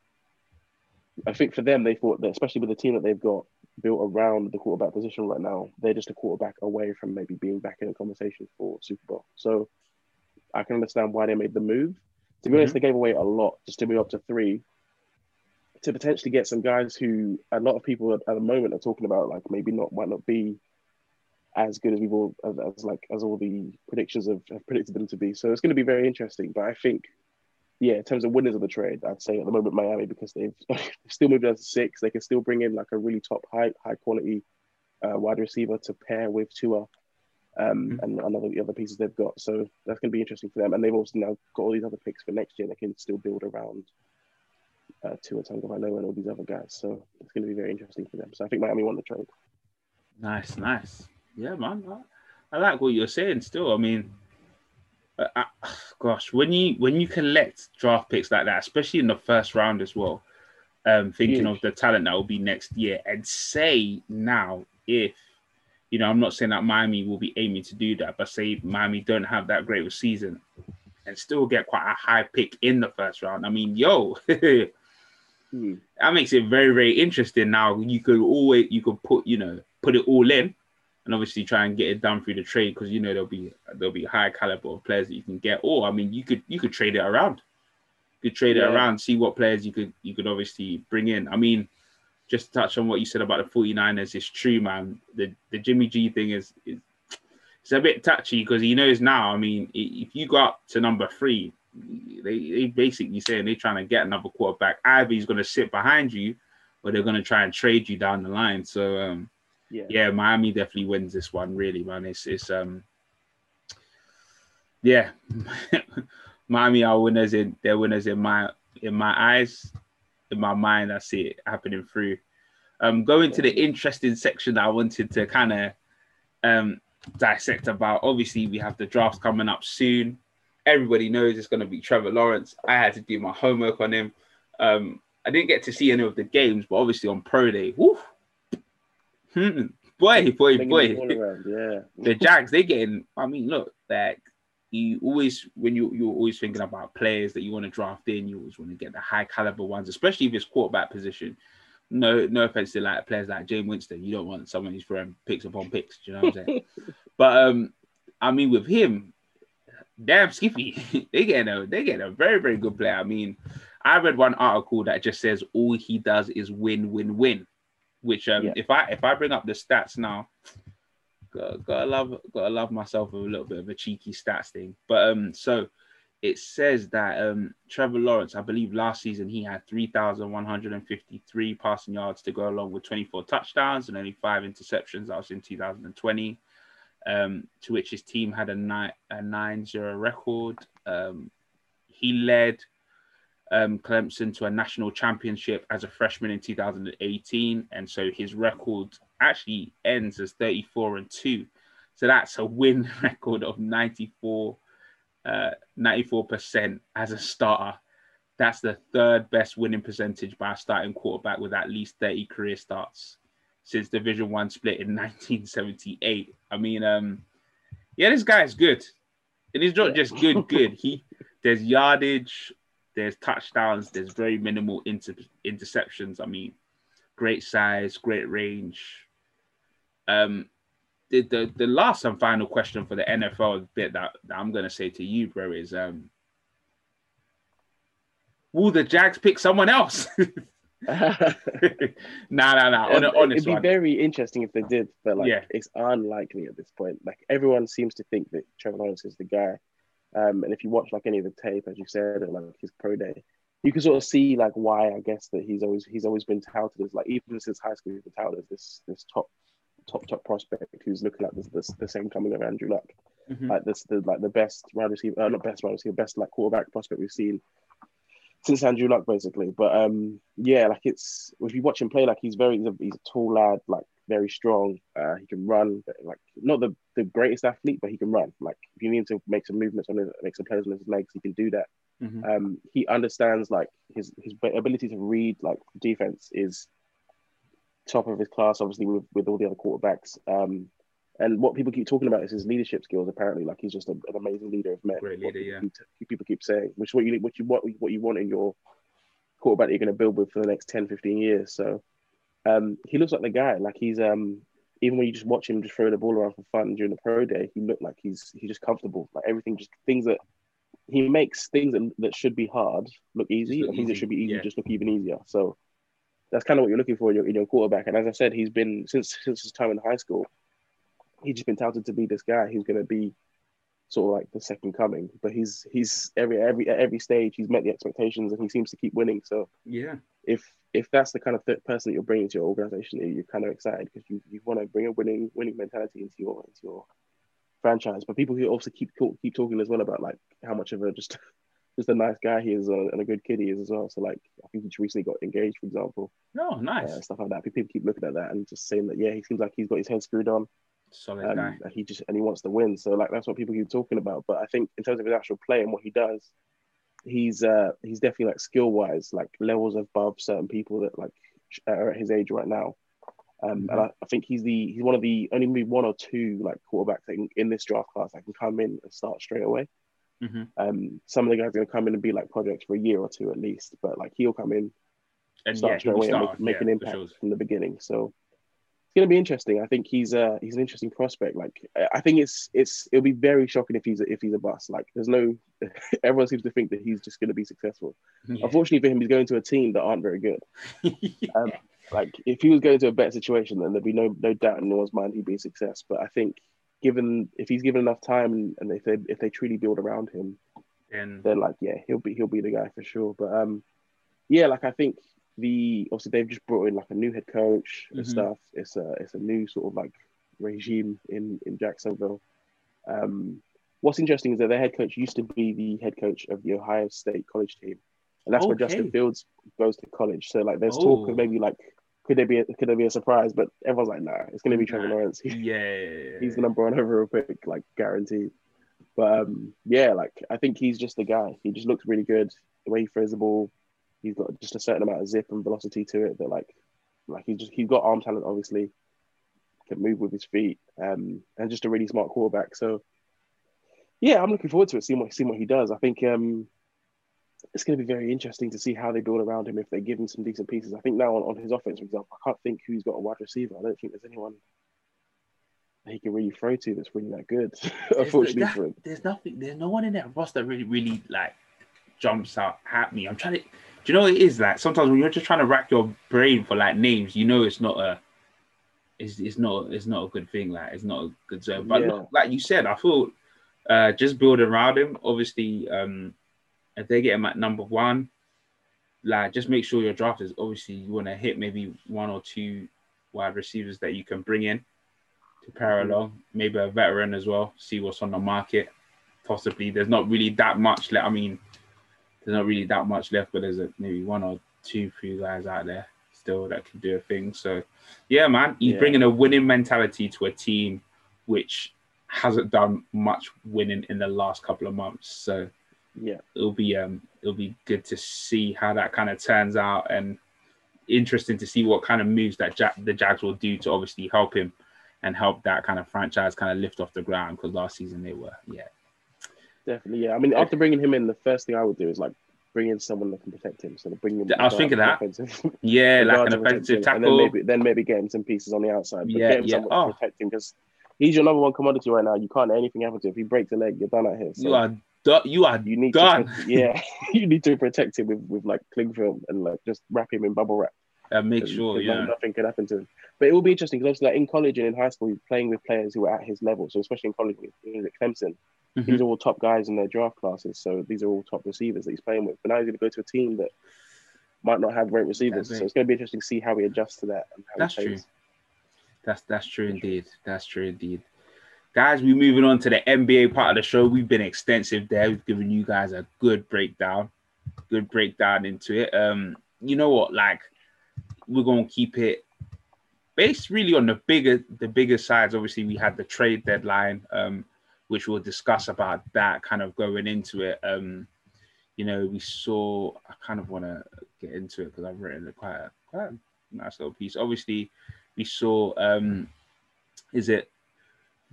I think for them, they thought that especially with the team that they've got built around the quarterback position right now, they're just a quarterback away from maybe being back in a conversation for Super Bowl. So I can understand why they made the move. To be mm-hmm. honest, they gave away a lot just to move up to three to potentially get some guys who a lot of people at, the moment are talking about, like maybe not might not be as good as we've all as, as like as all the predictions have, have predicted them to be. So it's going to be very interesting. But I think yeah, in terms of winners of the trade, I'd say at the moment Miami because they've still moved down to six. They can still bring in like a really top high high quality uh, wide receiver to pair with Tua um, mm-hmm. and another the other pieces they've got. So that's going to be interesting for them. And they've also now got all these other picks for next year. They can still build around uh, Tua Tagovailoa and all these other guys. So it's going to be very interesting for them. So I think Miami won the trade. Nice, nice. Yeah, man. I, I like what you're saying. Still, I mean uh, uh, gosh, when you when you collect draft picks like that, especially in the first round as well, um, thinking Huge. of the talent that will be next year, and say now if you know, I'm not saying that Miami will be aiming to do that, but say Miami don't have that great of a season and still get quite a high pick in the first round. I mean, yo, mm. that makes it very, very interesting. Now you could always you could put, you know, put it all in and obviously try and get it done through the trade because you know there'll be there'll be high caliber of players that you can get. Or I mean, you could you could trade it around. You could trade yeah. it around, see what players you could you could obviously bring in. I mean, just to touch on what you said about the 49ers, it's true, man. The the Jimmy G thing is, is it's a bit touchy because he knows now. I mean, if you go up to number three, they they basically saying they're trying to get another quarterback. Either he's going to sit behind you, or they're going to try and trade you down the line. So um, yeah, yeah, Miami definitely wins this one. Really, man. It's it's um, yeah, Miami are winners in they're winners in my in my eyes, in my mind. I see it happening through. Um, going to the interesting section that I wanted to kind of um dissect about. Obviously, we have the drafts coming up soon. Everybody knows it's going to be Trevor Lawrence. I had to do my homework on him. Um, I didn't get to see any of the games, but obviously on Pro Day, whoo, Hmm. Boy, boy, boy. Yeah. the Jags, they getting. I mean, look, like you always when you you're always thinking about players that you want to draft in, you always want to get the high caliber ones, especially if it's quarterback position. No, no offense to like players like Jameis Winston. You don't want someone who's throwing picks upon picks. Do you know what I'm saying? but um, I mean, with him, damn Skippy, they get a they get a very very good player. I mean, I read one article that just says all he does is win, win, win which um, yeah. if I if I bring up the stats now, gotta, gotta love gotta love myself with a little bit of a cheeky stats thing. But um, so it says that um Trevor Lawrence, I believe last season he had 3,153 passing yards to go along with 24 touchdowns and only five interceptions. That was in 2020. Um, to which his team had a nine a nine zero record. Um, he led um, Clemson to a national championship as a freshman in 2018, and so his record actually ends as 34 and two. So that's a win record of 94, uh, 94% as a starter. That's the third best winning percentage by a starting quarterback with at least 30 career starts. since Division One split in 1978. I mean, um, yeah, this guy is good, and he's not just good. Good. He there's yardage, there's touchdowns, there's very minimal inter- interceptions. I mean, great size, great range. Um, the, the the last and final question for the NFL bit that, that I'm gonna say to you, bro, is um, will the Jags pick someone else? nah, nah, nah. On, It'd be one. very interesting if they did, but like yeah. it's unlikely at this point. Like everyone seems to think that Trevor Lawrence is the guy. Um, and if you watch like any of the tape, as you said, and like his pro day, you can sort of see like why I guess that he's always he's always been touted as like even since high school he's been touted as this this top top top prospect who's looking like this, this the same coming of Andrew Luck, mm-hmm. like this the like the best wide receiver, uh, not best wide receiver, best like quarterback prospect we've seen since Andrew Luck basically. But um yeah, like it's if you watch him play, like he's very he's a, he's a tall lad, like very strong. Uh, he can run, like not the, the greatest athlete, but he can run. Like if you need to make some movements on his, make some plays on his legs, he can do that. Mm-hmm. Um, he understands like his his ability to read like defense is top of his class, obviously with, with all the other quarterbacks. Um, and what people keep talking about is his leadership skills. Apparently, like he's just a, an amazing leader of men. Great leader, yeah. People keep, saying, which is what you what you what, what you want in your quarterback that you're going to build with for the next 10, 15 years. So um, he looks like the guy. Like he's um, even when you just watch him just throw the ball around for fun during the pro day, he looked like he's he's just comfortable. Like everything, just things that he makes things that, that should be hard look easy, and things that should be easy yeah. just look even easier. So that's kind of what you're looking for in your, in your quarterback. And as I said, he's been since since his time in high school, he's just been touted to be this guy who's going to be sort of like the second coming. But he's he's every every at every stage he's met the expectations and he seems to keep winning. So yeah, if if that's the kind of th- person that you're bringing to your organization, you're kind of excited because you, you want to bring a winning winning mentality into your into your franchise. But people who also keep keep talking as well about like how much of a just just a nice guy he is and a good kid he is as well. So like I think he just recently got engaged, for example. Oh, nice uh, stuff like that. People keep looking at that and just saying that yeah, he seems like he's got his head screwed on. Solid um, guy. He just and he wants to win. So like that's what people keep talking about. But I think in terms of his actual play and what he does, he's uh he's definitely like skill wise like levels above certain people that like are at his age right now. Um, mm-hmm. and I, I, think he's the he's one of the only maybe one or two like quarterbacks in, in this draft class that can come in and start straight away. Mm-hmm. Um, some of the guys are gonna come in and be like projects for a year or two at least, but like he'll come in and start yeah, straight away start, and make, make yeah, an impact sure. from the beginning. So it's gonna be interesting. I think he's uh he's an interesting prospect. Like I think it's it's it'll be very shocking if he's a, if he's a bust. Like there's no everyone seems to think that he's just gonna be successful. Yeah. Unfortunately for him, he's going to a team that aren't very good. yeah. um, like if he was going to a better situation, then there'd be no no doubt in anyone's mind he'd be a success. But I think given if he's given enough time and if they if they truly build around him, and then like yeah, he'll be he'll be the guy for sure. But um, yeah, like I think the obviously they've just brought in like a new head coach and mm-hmm. stuff. It's a it's a new sort of like regime in in Jacksonville. Um, what's interesting is that their head coach used to be the head coach of the Ohio State college team, and that's okay. where Justin Fields goes to college. So like, there's oh. talk of oh. maybe like could there be a, could there be a surprise? But everyone's like, nah, it's gonna be Trevor Lawrence. yeah, he's the number one overall pick, like guaranteed. But um, yeah, like I think he's just the guy. He just looks really good. The way he throws the ball, he's got just a certain amount of zip and velocity to it that like, like he's just he's got arm talent. Obviously, can move with his feet, um, and just a really smart quarterback. So yeah, I'm looking forward to it. Seeing what seeing what he does. I think um, it's going to be very interesting to see how they build around him if they give him some decent pieces. I think now on, on his offense, for example, I can't think who's got a wide receiver. I don't think there's anyone he can really throw to that's really that good. unfortunately that, for him, there's nothing. There's no one in that roster really, really like jumps out at me. I'm trying to. Do you know what it is like? Sometimes when you're just trying to rack your brain for like names, you know it's not a. It's, it's not it's not a good thing. Like it's not a good zone. But yeah. look, like you said, I thought uh, just build around him. Obviously, um, if they get him at number one, like just make sure your draft is obviously you want to hit maybe one or two wide receivers that you can bring in to pair mm-hmm. along, maybe a veteran as well, see what's on the market. Possibly there's not really that much Like I mean, there's not really that much left, but there's a, maybe one or two, few guys out there still that can do a thing. So, yeah, man, he's yeah. bringing a winning mentality to a team which hasn't done much winning in the last couple of months. So, yeah, it'll be um it'll be good to see how that kind of turns out and interesting to see what kind of moves that the Jags will do to obviously help him and help that kind of franchise kind of lift off the ground because last season they were, yeah. Definitely, yeah. I mean, after bringing him in, the first thing I would do is like bring in someone that can protect him. So bring him. I was thinking that. Yeah, like an offensive tackle. And then maybe, then maybe get him some pieces on the outside. But yeah, get him yeah. someone oh. to protect him because he's your number one commodity right now. You can't let anything happen to him. If he breaks a leg, you're done at here. So you are. You are you need done. To, yeah, you need to protect him with, with like cling film and like just wrap him in bubble wrap. And make sure, yeah, nothing can happen to him. But it will be interesting because obviously, like in college and in high school, he's playing with players who are at his level. So especially in college, he's at Clemson. Mm-hmm. These are all top guys in their draft classes. So these are all top receivers that he's playing with. But now he's going to go to a team that might not have great receivers. So it's going to be interesting to see how he adjusts to that. that's true. That's that's true indeed. That's true indeed. Guys, we're moving on to the NBA part of the show. We've been extensive there. We've given you guys a good breakdown, good breakdown into it. Um, you know what? Like, we're gonna keep it based really on the bigger the bigger sides. Obviously, we had the trade deadline, um, which we'll discuss about that kind of going into it. Um, you know, we saw. I kind of want to get into it because I've written quite a, quite a nice little piece. Obviously, we saw. Um, is it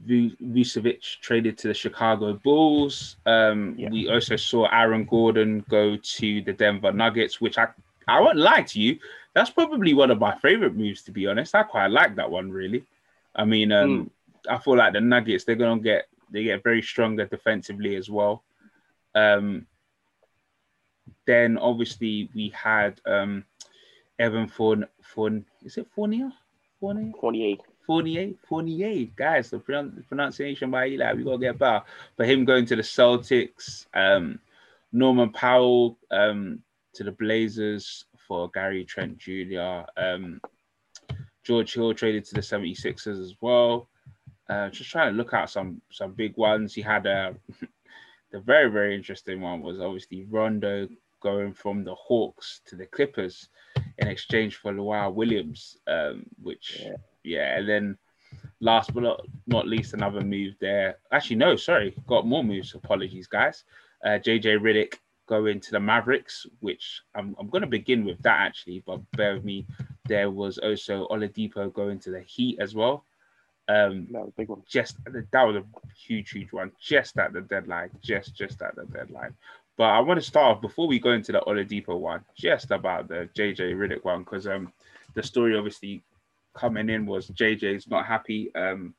Vucevic traded to the Chicago Bulls. Um, yeah. We also saw Aaron Gordon go to the Denver Nuggets, which I I won't lie to you, that's probably one of my favorite moves. To be honest, I quite like that one. Really, I mean, um, mm. I feel like the Nuggets they're gonna get they get very stronger defensively as well. Um, then obviously we had um, Evan Fourn Fourn is it Fournier Fournier Fournier Fournier, Fournier, guys, the pronunciation by Eli, we gotta get better. For him going to the Celtics, um, Norman Powell um, to the Blazers for Gary Trent Jr. Um, George Hill traded to the 76ers as well. Uh, just trying to look at some some big ones. He had a the very very interesting one was obviously Rondo going from the Hawks to the Clippers in exchange for Lou Williams, um, which yeah yeah, and then last but not, not least, another move there. Actually, no, sorry, got more moves. Apologies, guys. Uh, JJ Redick going to the Mavericks, which I'm, I'm going to begin with that actually, but bear with me. There was also Oladipo going to the Heat as well. Um, that was a big one. Just that was a huge, huge one. Just at the deadline. Just, just at the deadline. But I want to start off before we go into the Oladipo one, just about the JJ Redick one, because um, the story obviously coming in was JJ's not happy. Um,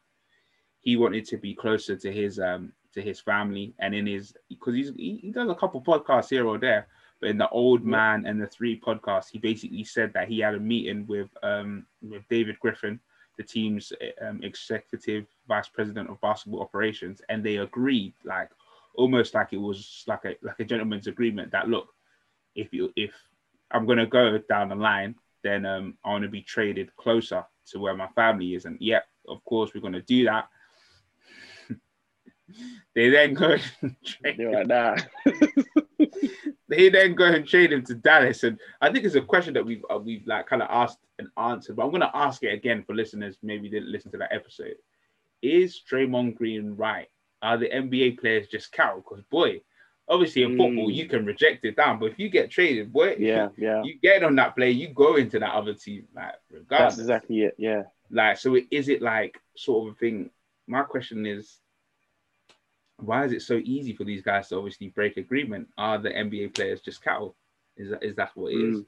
he wanted to be closer to his um to his family and in his because he's he, he, does a couple podcasts here or there. But in the old man and the three podcasts, he basically said that he had a meeting with um with David Griffin, the team's um, executive vice president of basketball operations, and they agreed like almost like it was like a like a gentleman's agreement that look, if you if I'm gonna go down the line, then um, I want to be traded closer to where my family is. And yep, of course, we're going to do that. They then go and trade him. Like that. they then go and trade him to Dallas, and I think it's a question that we've uh, we've like kind of asked and answered, but I'm going to ask it again for listeners maybe didn't listen to that episode. Is Draymond Green right? Are the NBA players just cow? Because boy, Obviously, in football, mm. you can reject it down, but if you get traded, boy, yeah, yeah, you get on that play, you go into that other team, like regardless. That's exactly it. Yeah. Like, so is it like sort of a thing? My question is, why is it so easy for these guys to obviously break agreement? Are the NBA players just cattle? Is that is that what it is? Mm.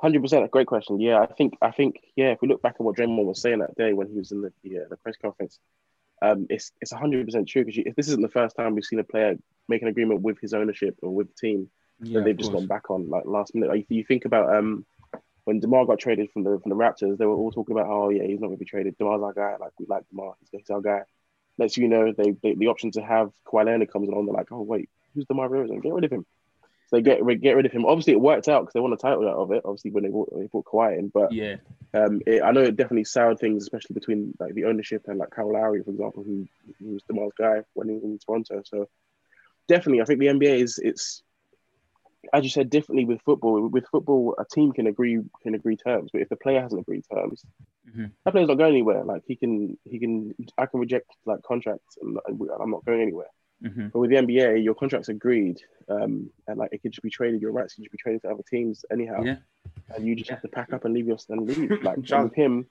Hundred percent, a great question. Yeah, I think I think yeah. If we look back at what Draymond was saying that day when he was in the the, uh, the press conference, um, it's it's hundred percent true because if this isn't the first time we've seen a player make an agreement with his ownership or with the team yeah, that they've just gone back on like last minute. Like, you think about um when Demar got traded from the from the Raptors, they were all talking about, oh yeah, he's not going to be traded. Demar's our guy. Like we like Demar. He's, he's our guy. Next, you know, they, they, the option to have Kawhi Leonard comes along. They're like, oh wait, who's Demar Derozan? Get rid of him. So they get get rid of him. Obviously, it worked out because they won a title out of it. Obviously, when they brought, they brought Kawhi in, but yeah, um, it, I know it definitely soured things, especially between like the ownership and like Kyle Lowry, for example, who, who was Demar's guy when he was in Toronto. So definitely, I think the NBA is it's as you said differently with football. With football, a team can agree can agree terms, but if the player hasn't agreed terms, mm-hmm. that player's not going anywhere. Like he can he can I can reject like contracts and I'm not going anywhere. Mm-hmm. But with the NBA, your contract's agreed, um, and like it could just be traded. Your rights could just be traded to other teams anyhow. Yeah. and you just have to pack up and leave your and leave. Like with him,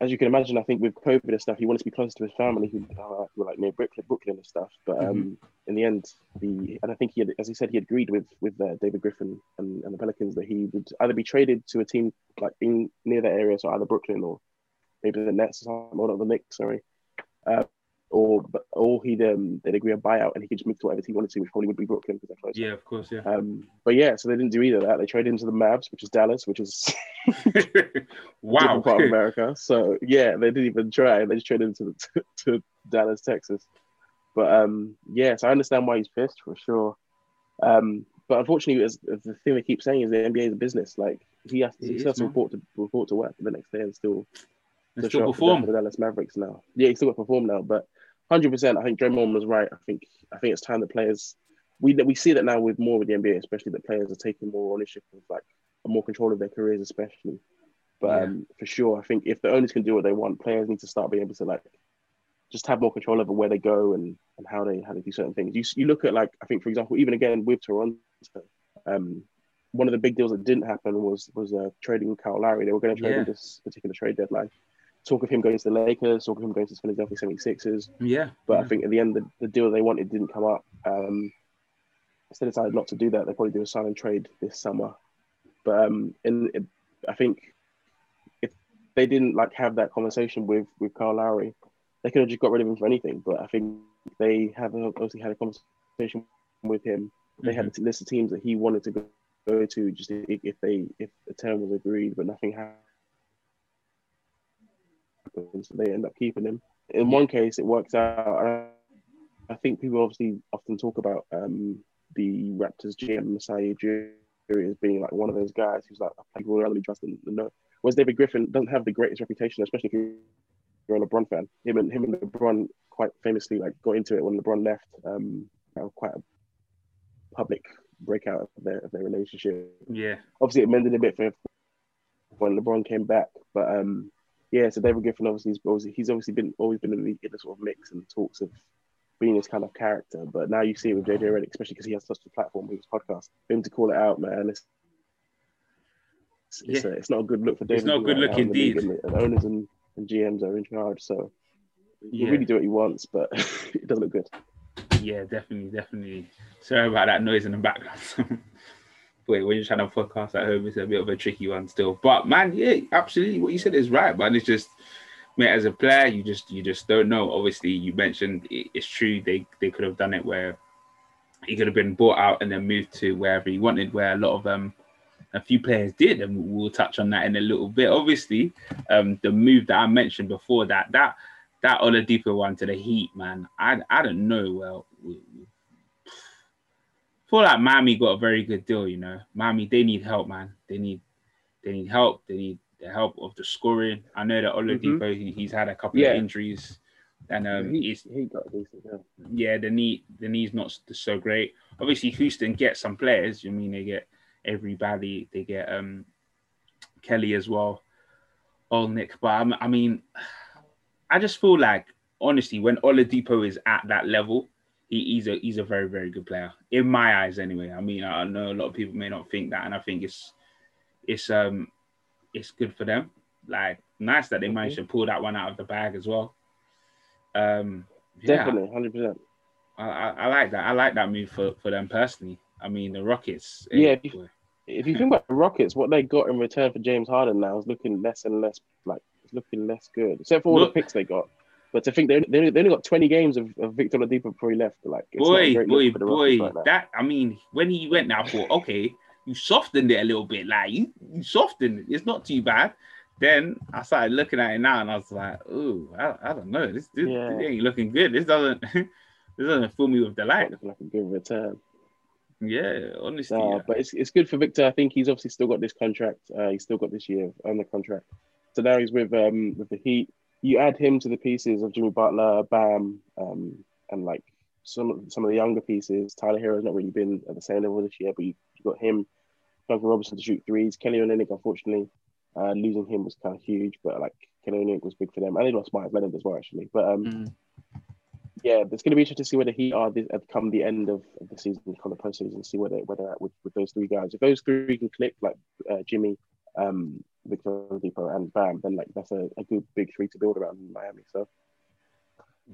as you can imagine, I think with COVID and stuff, he wanted to be closer to his family who, uh, were like near Brooklyn, Brooklyn and stuff. But um, mm-hmm. in the end, the and I think he had, as he said, he agreed with with uh, David Griffin and, and the Pelicans that he would either be traded to a team like in near that area, so either Brooklyn or maybe the Nets or something, or not the Knicks, sorry. Uh, or or he'd um, they'd agree a buyout and he could just move to whatever team he wanted to, which probably would be Brooklyn because they're close. Yeah, of course, yeah. Um, but yeah, so they didn't do either of that. They traded into the Mavs, which is Dallas, which is wow part of America. So yeah, they didn't even try. They just traded into the, to, to Dallas, Texas. But um, yeah, so I understand why he's pissed for sure. Um, but unfortunately, as, as the thing they keep saying is the NBA is a business. Like he has, to, he has to report to report to work the next day and still, and still perform for the Dallas Mavericks now. Yeah, he still got to perform now, but hundred percent. I think Draymond was right. I think I think it's time that players we we see that now with more with the NBA, especially that players are taking more ownership of like more control of their careers, especially. But yeah. um, for sure, I think if the owners can do what they want, players need to start being able to like just have more control over where they go and, and how they how they do certain things. You you look at like I think for example, even again with Toronto, um, one of the big deals that didn't happen was was uh, trading Kyle Lowry. They were going to trade yeah. this particular trade deadline talk of him going to the Lakers, talk of him going to the Philadelphia 76ers. Yeah. But yeah. I think at the end, the, the deal they wanted didn't come up. Um, instead decided not to do that. They probably do a sign and trade this summer. But um, in, I think if they didn't like have that conversation with with Kyle Lowry, they could have just got rid of him for anything. But I think they have obviously had a conversation with him. They mm-hmm. had a list of teams that he wanted to go, go to, just if they if the term was agreed, but nothing happened happens. They end up keeping him. In one case, it works out. I think people obviously often talk about um, the Raptors GM Masai Ujiri as being like one of those guys who's like people really trust and know. Whereas David Griffin doesn't have the greatest reputation, especially if you're a LeBron fan. Him and him and LeBron quite famously like got into it when LeBron left. Um, quite a public breakout of their of their relationship. Yeah. Obviously, it mended a bit for when LeBron came back, but um, yeah, so David Griffin obviously he's, he's obviously been always been in the, in the sort of mix and talks of being this kind of character. But now you see it with JJ Redick, especially because he has such a platform with his podcast. For him to call it out, man, it's it's, yeah. a, it's not a good look for David. It's not a good look indeed. And, and, owners and, and GMs are in charge, so he really do what he wants, but it doesn't look good. Yeah, definitely, definitely. Sorry about that noise in the background. wait, when you're trying to podcast at home, it's a bit of a tricky one still. But man, yeah, absolutely, what you said is right, man. It's just, man, as a player, you just you just don't know. Obviously, you mentioned it's true they they could have done it where he could have been bought out and then moved to wherever he wanted, where a lot of um a few players did, and we'll touch on that in a little bit. Obviously, um the move that I mentioned before that that that Oladipo one to the Heat, man. I I don't know. Well, feel like Miami got a very good deal. You know, Miami they need help, man. They need they need help. They need the help of the scoring. I know that Oladipo mm-hmm. he, he's had a couple yeah. of injuries, and um, he, he's he got decent. Yeah. yeah, the knee the knee's not so great. Obviously, Houston gets some players. I mean, they get every everybody. They get um Kelly as well, Nick. But I'm, I mean, I just feel like honestly, when Oladipo is at that level, he, he's a he's a very very good player in my eyes anyway. I mean, I know a lot of people may not think that, and I think it's it's um it's good for them. Like nice that they mm-hmm. managed to pull that one out of the bag as well. Um, definitely, hundred percent. I, I, I, like that. I like that move for, for them personally. I mean, the Rockets. Eh, yeah, if you, if you think about the Rockets, what they got in return for James Harden now is looking less and less like it's looking less good, except for all Look, the picks they got. But to think they, they, they only got 20 games of, of Victor Oladipo before he left. Like, boy, boy, boy, right that I mean, when he went now, I thought, okay, you softened it a little bit. Like you, you softened it. It's not too bad. Then I started looking at it now, and I was like, oh, I, I don't know. This, this, yeah. this, ain't looking good. This doesn't this doesn't fill me with delight. Look like a good return." Yeah, honestly. No, yeah. But it's, it's good for Victor. I think he's obviously still got this contract. Uh, he's still got this year on the contract. So now he's with um with the Heat you add him to the pieces of Jimmy Butler, Bam, um, and like some some of the younger pieces. Tyler Herro's not really been at the same level this year, but you, you got him, Duncan Robinson to shoot threes. Kelly Olynyk, unfortunately, uh, losing him was kind of huge, but like Kelly Olynyk was big for them, and they lost Meyers Leonard as well, actually. But um, mm. yeah, it's going to be interesting to see whether he are this, come the end of, of the season, come the postseason, see where they where they're at with, with those three guys. If those three can click, like uh, Jimmy, um, Victor Oladipo, and Bam, then like that's a, a good big three to build around in Miami. So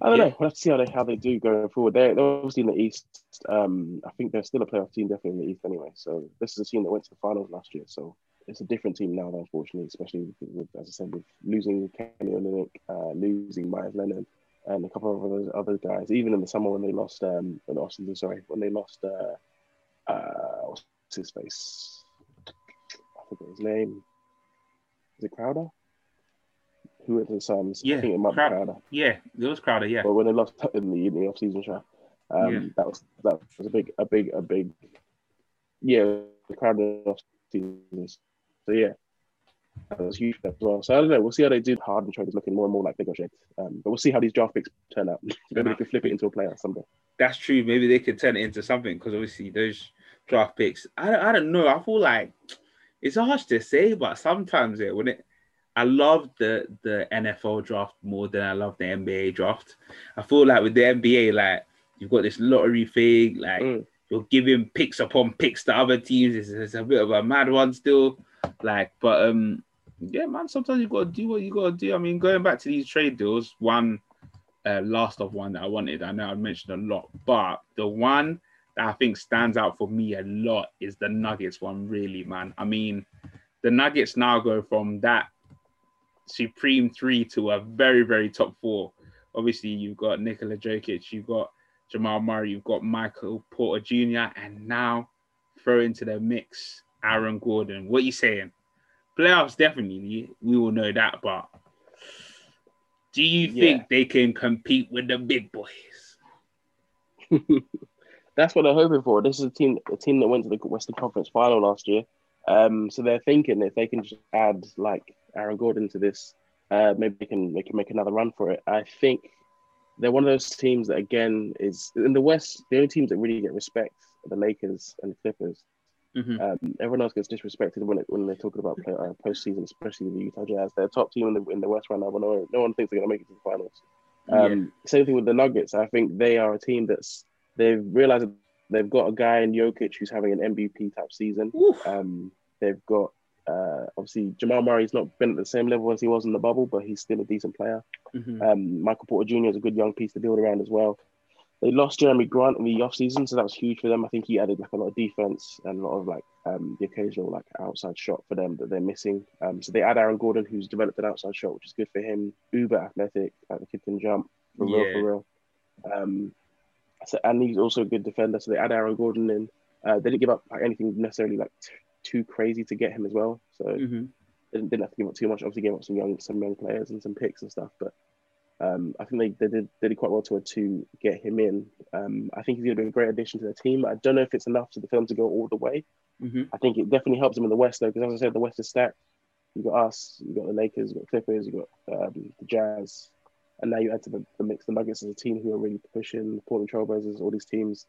I don't yeah. know. We'll have to see how they how they do going forward. They're, they're obviously in the East. Um, I think they're still a playoff team, definitely in the East anyway. So this is a team that went to the finals last year. So it's a different team now, unfortunately, especially with, as I said, with losing Kelly Olynyk, uh, losing Meyers Leonard, and a couple of other other guys. Even in the summer when they lost, um, when Austin, sorry, when they lost, uh, uh, what's his face? I forget his name. Is it Crowder? who went the Suns. Yeah, I think it might Crowder. Crowder. Yeah, it was Crowder. Yeah, but when they lost in the in the off season draft, um, yeah. that was that was a big a big a big yeah the Crowder off season. So yeah, that was huge as well. So I don't know. We'll see how they do. Harden trade is looking more and more like big object. Um, but we'll see how these draft picks turn out. Maybe they can flip it into a player someday. That's true. Maybe they could turn it into something because obviously those draft picks. I don't, I don't know. I feel like it's hard to say, but sometimes it when it I love the the NFL draft more than I love the NBA draft. I feel like with the NBA, like you've got this lottery thing, like mm. you're giving picks upon picks to other teams. It's, it's, a bit of a mad one still. Like, but um, yeah, man. Sometimes you got to do what you got to do. I mean, going back to these trade deals, one uh, last of one that I wanted. I know I mentioned a lot, but the one I think stands out for me a lot is the Nuggets one. Really, man. I mean, the Nuggets now go from that supreme three to a very, very top four. Obviously, you've got Nikola Jokic, you've got Jamal Murray, you've got Michael Porter Jr., and now throw into the mix Aaron Gordon. What are you saying? Playoffs, definitely. We will know that, but do you yeah. think they can compete with the big boys? That's what they're hoping for. This is a team, a team that went to the Western Conference Final last year. Um, so they're thinking if they can just add like Aaron Gordon to this, uh, maybe they can they can make another run for it. I think they're one of those teams that again is in the West. The only teams that really get respect are the Lakers and the Clippers. Mm-hmm. Um, everyone else gets disrespected when it, when they're talking about play, uh, postseason, especially the Utah Jazz. They're top team in the in the West right now, but no, no one thinks they're going to make it to the finals. Um, yeah. Same thing with the Nuggets. I think they are a team that's they've realized they've got a guy in Jokic who's having an MVP type season. Um, they've got uh, obviously, Jamal Murray's not been at the same level as he was in the bubble, but he's still a decent player. Mm-hmm. Um, Michael Porter Jr. is a good young piece to build around as well. They lost Jerami Grant in the offseason, so that was huge for them. I think he added like a lot of defense and a lot of like um, the occasional like outside shot for them that they're missing. Um, so they add Aaron Gordon, who's developed an outside shot, which is good for him. Uber athletic, like the kid can jump for yeah. real, for real. Um, so, and he's also a good defender. So they add Aaron Gordon in. Uh, they didn't give up like, anything necessarily like t- too crazy to get him as well. So mm-hmm. didn't, didn't have to give up too much. Obviously, gave up some young some young players and some picks and stuff. But um, I think they, they did, they did quite well to to get him in. Um, I think he's going to be a great addition to the team. I don't know if it's enough for the film to go all the way. Mm-hmm. I think it definitely helps him in the West though, because as I said, the West is stacked. You got us, you got the Lakers, you got Clippers, you got um, the Jazz, and now you add to the, the mix the Nuggets as a team who are really pushing the Portland Trailblazers, all these teams.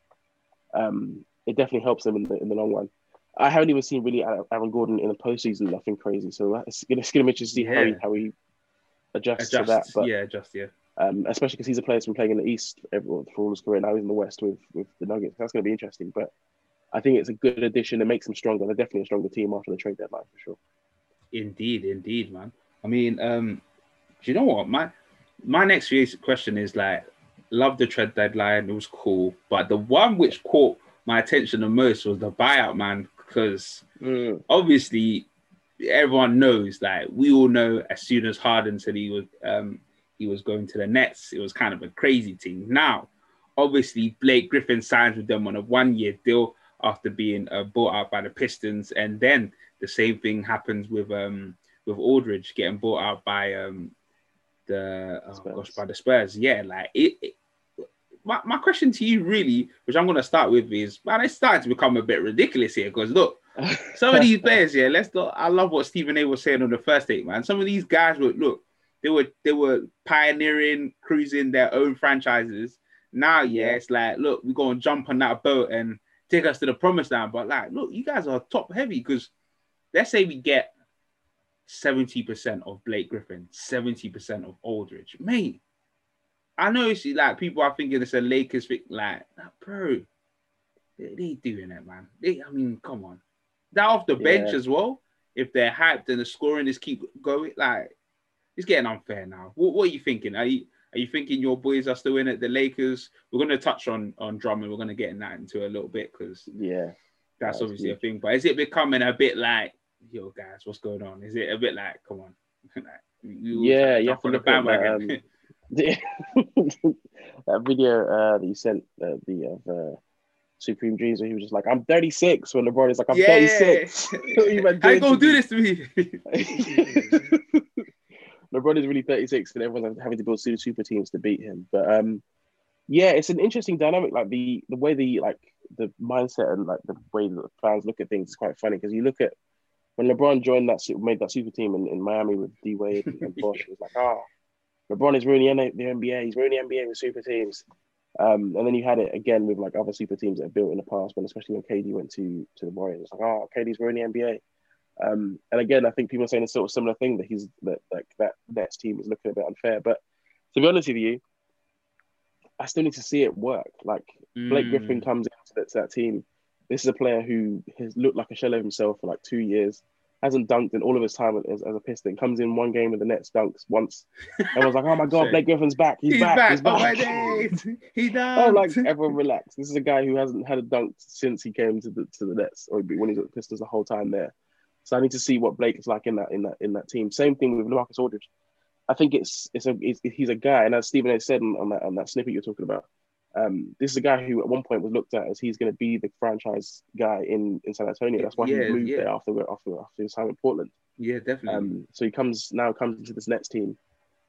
Um, it definitely helps them in the in the long run. I haven't even seen really Aaron Gordon in the postseason, nothing crazy. So it's gonna, it's be interesting to see yeah. how he how he adjusts Adjust, to that. But yeah, adjust, yeah. Um, especially because he's a player that's been playing in the East for all his career. Now he's in the West with with the Nuggets. That's going to be interesting. But I think it's a good addition. It makes them stronger. They're definitely a stronger team after the trade deadline for sure. Indeed, indeed, man. I mean, um, do you know what? My my next question is like, love the trade deadline. It was cool, but the one which caught my attention the most was the buyout, man because mm. obviously everyone knows like we all know as soon as Harden said he was um, he was going to the Nets, it was kind of a crazy thing. Now, obviously Blake Griffin signs with them on a one year deal after being uh, bought out by the Pistons, and then the same thing happens with um with Aldridge getting bought out by um the oh gosh by the Spurs. Yeah, like it, it my, my question to you really, which I'm gonna start with, is man, it's starting to become a bit ridiculous here because look, some of these players, yeah, let's go. I love what Stephen A was saying on the First Take, man. Some of these guys were look, they were they were pioneering, cruising their own franchises. Now, yeah, it's like, look, we're gonna jump on that boat and take us to the promised land. But like, look, you guys are top heavy because let's say we get 70% of Blake Griffin, 70% of Aldridge. Mate, I know it's like people are thinking it's a Lakers thing. Like, bro, they, they doing it, man. They, I mean, come on. That off the bench yeah. as well. If they're hyped and the scoring is keep going, like it's getting unfair now. What, what are you thinking? Are you are you thinking your boys are still in it? The Lakers. We're going to touch on on Drummond. We're going to get in that into a little bit because yeah, that's, that's obviously a thing. But is it becoming a bit like, yo, guys, what's going on? Is it a bit like, come on, like, yeah, you have to look at that, um, that video uh, that you sent uh, the uh, Supreme Dreams where he was just like, I'm 36 when LeBron is like, I'm yeah. 36. How you gonna do this to me? LeBron is really 36 and everyone's having to build super teams to beat him. But um, yeah, it's an interesting dynamic. Like the the way the like the mindset and like the way that the fans look at things is quite funny because you look at when LeBron joined that made that super team in, in Miami with D Wade and Bosh, it was like, oh, LeBron is ruining the NBA. He's ruining the NBA with super teams. Um, and then you had it again with like other super teams that have built in the past, when especially when KD went to to the Warriors. It's like, oh, KD's ruining the NBA. Um, and again, I think people are saying a sort of similar thing that he's that like that Nets team is looking a bit unfair. But to be honest with you, I still need to see it work. Like Blake mm. Griffin comes into that, to that team. This is a player who has looked like a shell of himself for like two years hasn't dunked in all of his time as, as a Piston. Comes in one game with the Nets, dunks once. I was like, oh my god, Blake Griffin's back. He's, he's back. back. He's back. Oh he oh, dunked. oh, like everyone relax. This is a guy who hasn't had a dunk since he came to the to the Nets or when he's at the Pistons the whole time there. So I need to see what Blake is like in that in that in that team. Same thing with Marcus Aldridge. I think it's it's a it's, he's a guy, and as Stephen A. said on, on that on that snippet you're talking about, um, this is a guy who at one point was looked at as he's going to be the franchise guy in, in San Antonio. That's why yeah, he moved yeah. there after after after his time in Portland. Yeah, definitely. Um, so he comes now comes into this next team,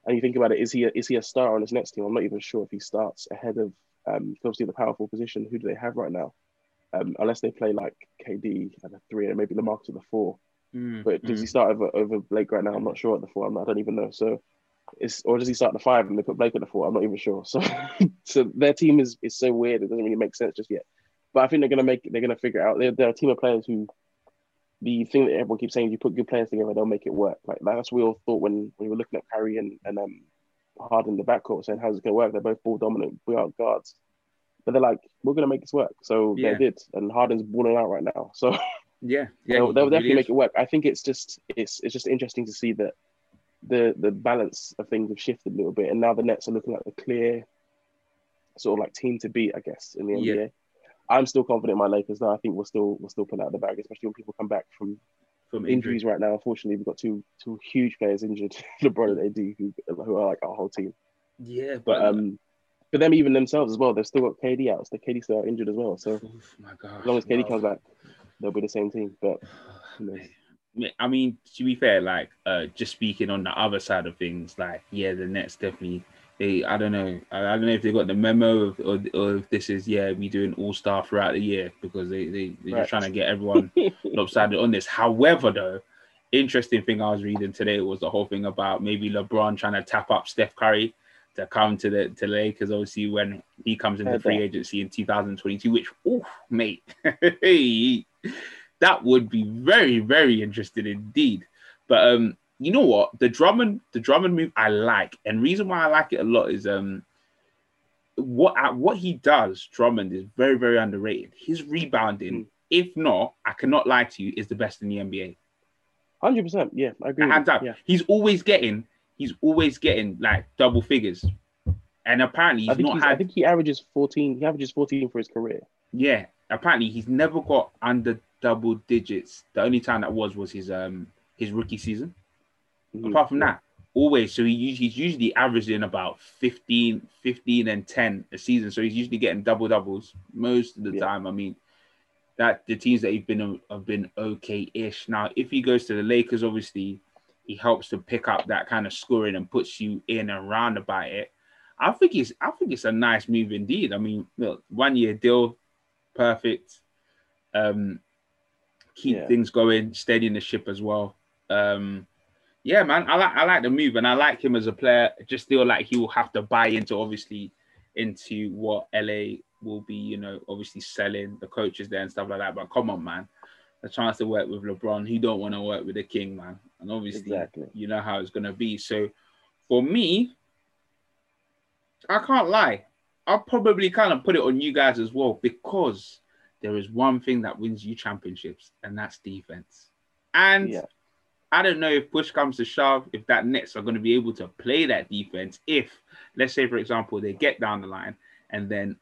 and you think about it: is he a, is he a star on this next team? I'm not even sure if he starts ahead of um, obviously the powerful position. Who do they have right now? Um, unless they play like KD at the three and maybe Lamarcus at the four. Mm, but does mm. he start over over Blake right now? I'm not sure at the four. I'm I don't even know. So it's or does he start the five and they put Blake at the four? I'm not even sure. So so their team is is so weird. It doesn't really make sense just yet. But I think they're gonna make they're gonna figure it out. They're, they're a team of players who the thing that everyone keeps saying, is you put good players together, they'll make it work. Like that's what we all thought when, when we were looking at Kyrie and, and um Harden in the backcourt, saying how's it gonna work? They're both ball dominant, we are guards. But they're like, we're gonna make this work. So yeah. they did, and Harden's balling out right now. So yeah, yeah, they'll, they'll definitely make it work. I think it's just it's it's just interesting to see that the the balance of things have shifted a little bit, and now the Nets are looking like the clear sort of like team to beat, I guess, in the NBA. Yeah. I'm still confident in my Lakers though. I think we'll still we'll still pull out the bag, especially when people come back from from injuries right now. Unfortunately, we've got two two huge players injured, LeBron and AD, who who are like our whole team. Yeah, but, but um, for them even themselves as well, they've still got KD out. So KD still injured as well. So oh my God, as long as KD comes back, they'll be the same team. But I mean, to be fair, like uh, just speaking on the other side of things, like yeah, the Nets definitely. They, I don't know. I, I don't know if they got the memo of, or, or if this is yeah, we doing all star throughout the year because they they they're right. just trying to get everyone lopsided on this. However, though, interesting thing I was reading today was the whole thing about maybe LeBron trying to tap up Steph Curry to come to the to Lakers. Obviously, when he comes into free agency in 2022, which oh mate, that would be very, very interesting indeed. But um, you know what? The Drummond, the Drummond move I like, and reason why I like it a lot is um what uh, what he does, Drummond is very, very underrated. His rebounding, mm. if not, I cannot lie to you, is the best in the NBA. Hundred percent, yeah, I agree. Hands up. Yeah. He's always getting, he's always getting like double figures, and apparently he's I think not. He's, had, I think he averages fourteen. He averages fourteen for his career. Yeah, apparently he's never got under double digits. The only time that was was his um his rookie season. Mm-hmm. Apart from that, always so he he's usually averaging about 15, 15 and 10 a season. So he's usually getting double doubles most of the yeah. time. I mean, that the teams that he's been have been okay-ish. Now, if he goes to the Lakers, obviously he helps to pick up that kind of scoring and puts you in and round about it. I think it's I think it's a nice move indeed. I mean, look, one year deal, perfect. Um, keep yeah. things going, steadying the ship as well. Um, yeah, man, I like I like the move, and I like him as a player. I just feel like he will have to buy into obviously into what LA will be, you know, obviously selling the coaches there and stuff like that. But come on, man, a chance to work with LeBron, he don't want to work with the king, man. And obviously, exactly. you know how it's gonna be. So for me, I can't lie. I'll probably kind of put it on you guys as well because there is one thing that wins you championships, and that's defense. And yeah. I don't know if push comes to shove, if that Nets are going to be able to play that defense. If, let's say, for example, they get down the line and then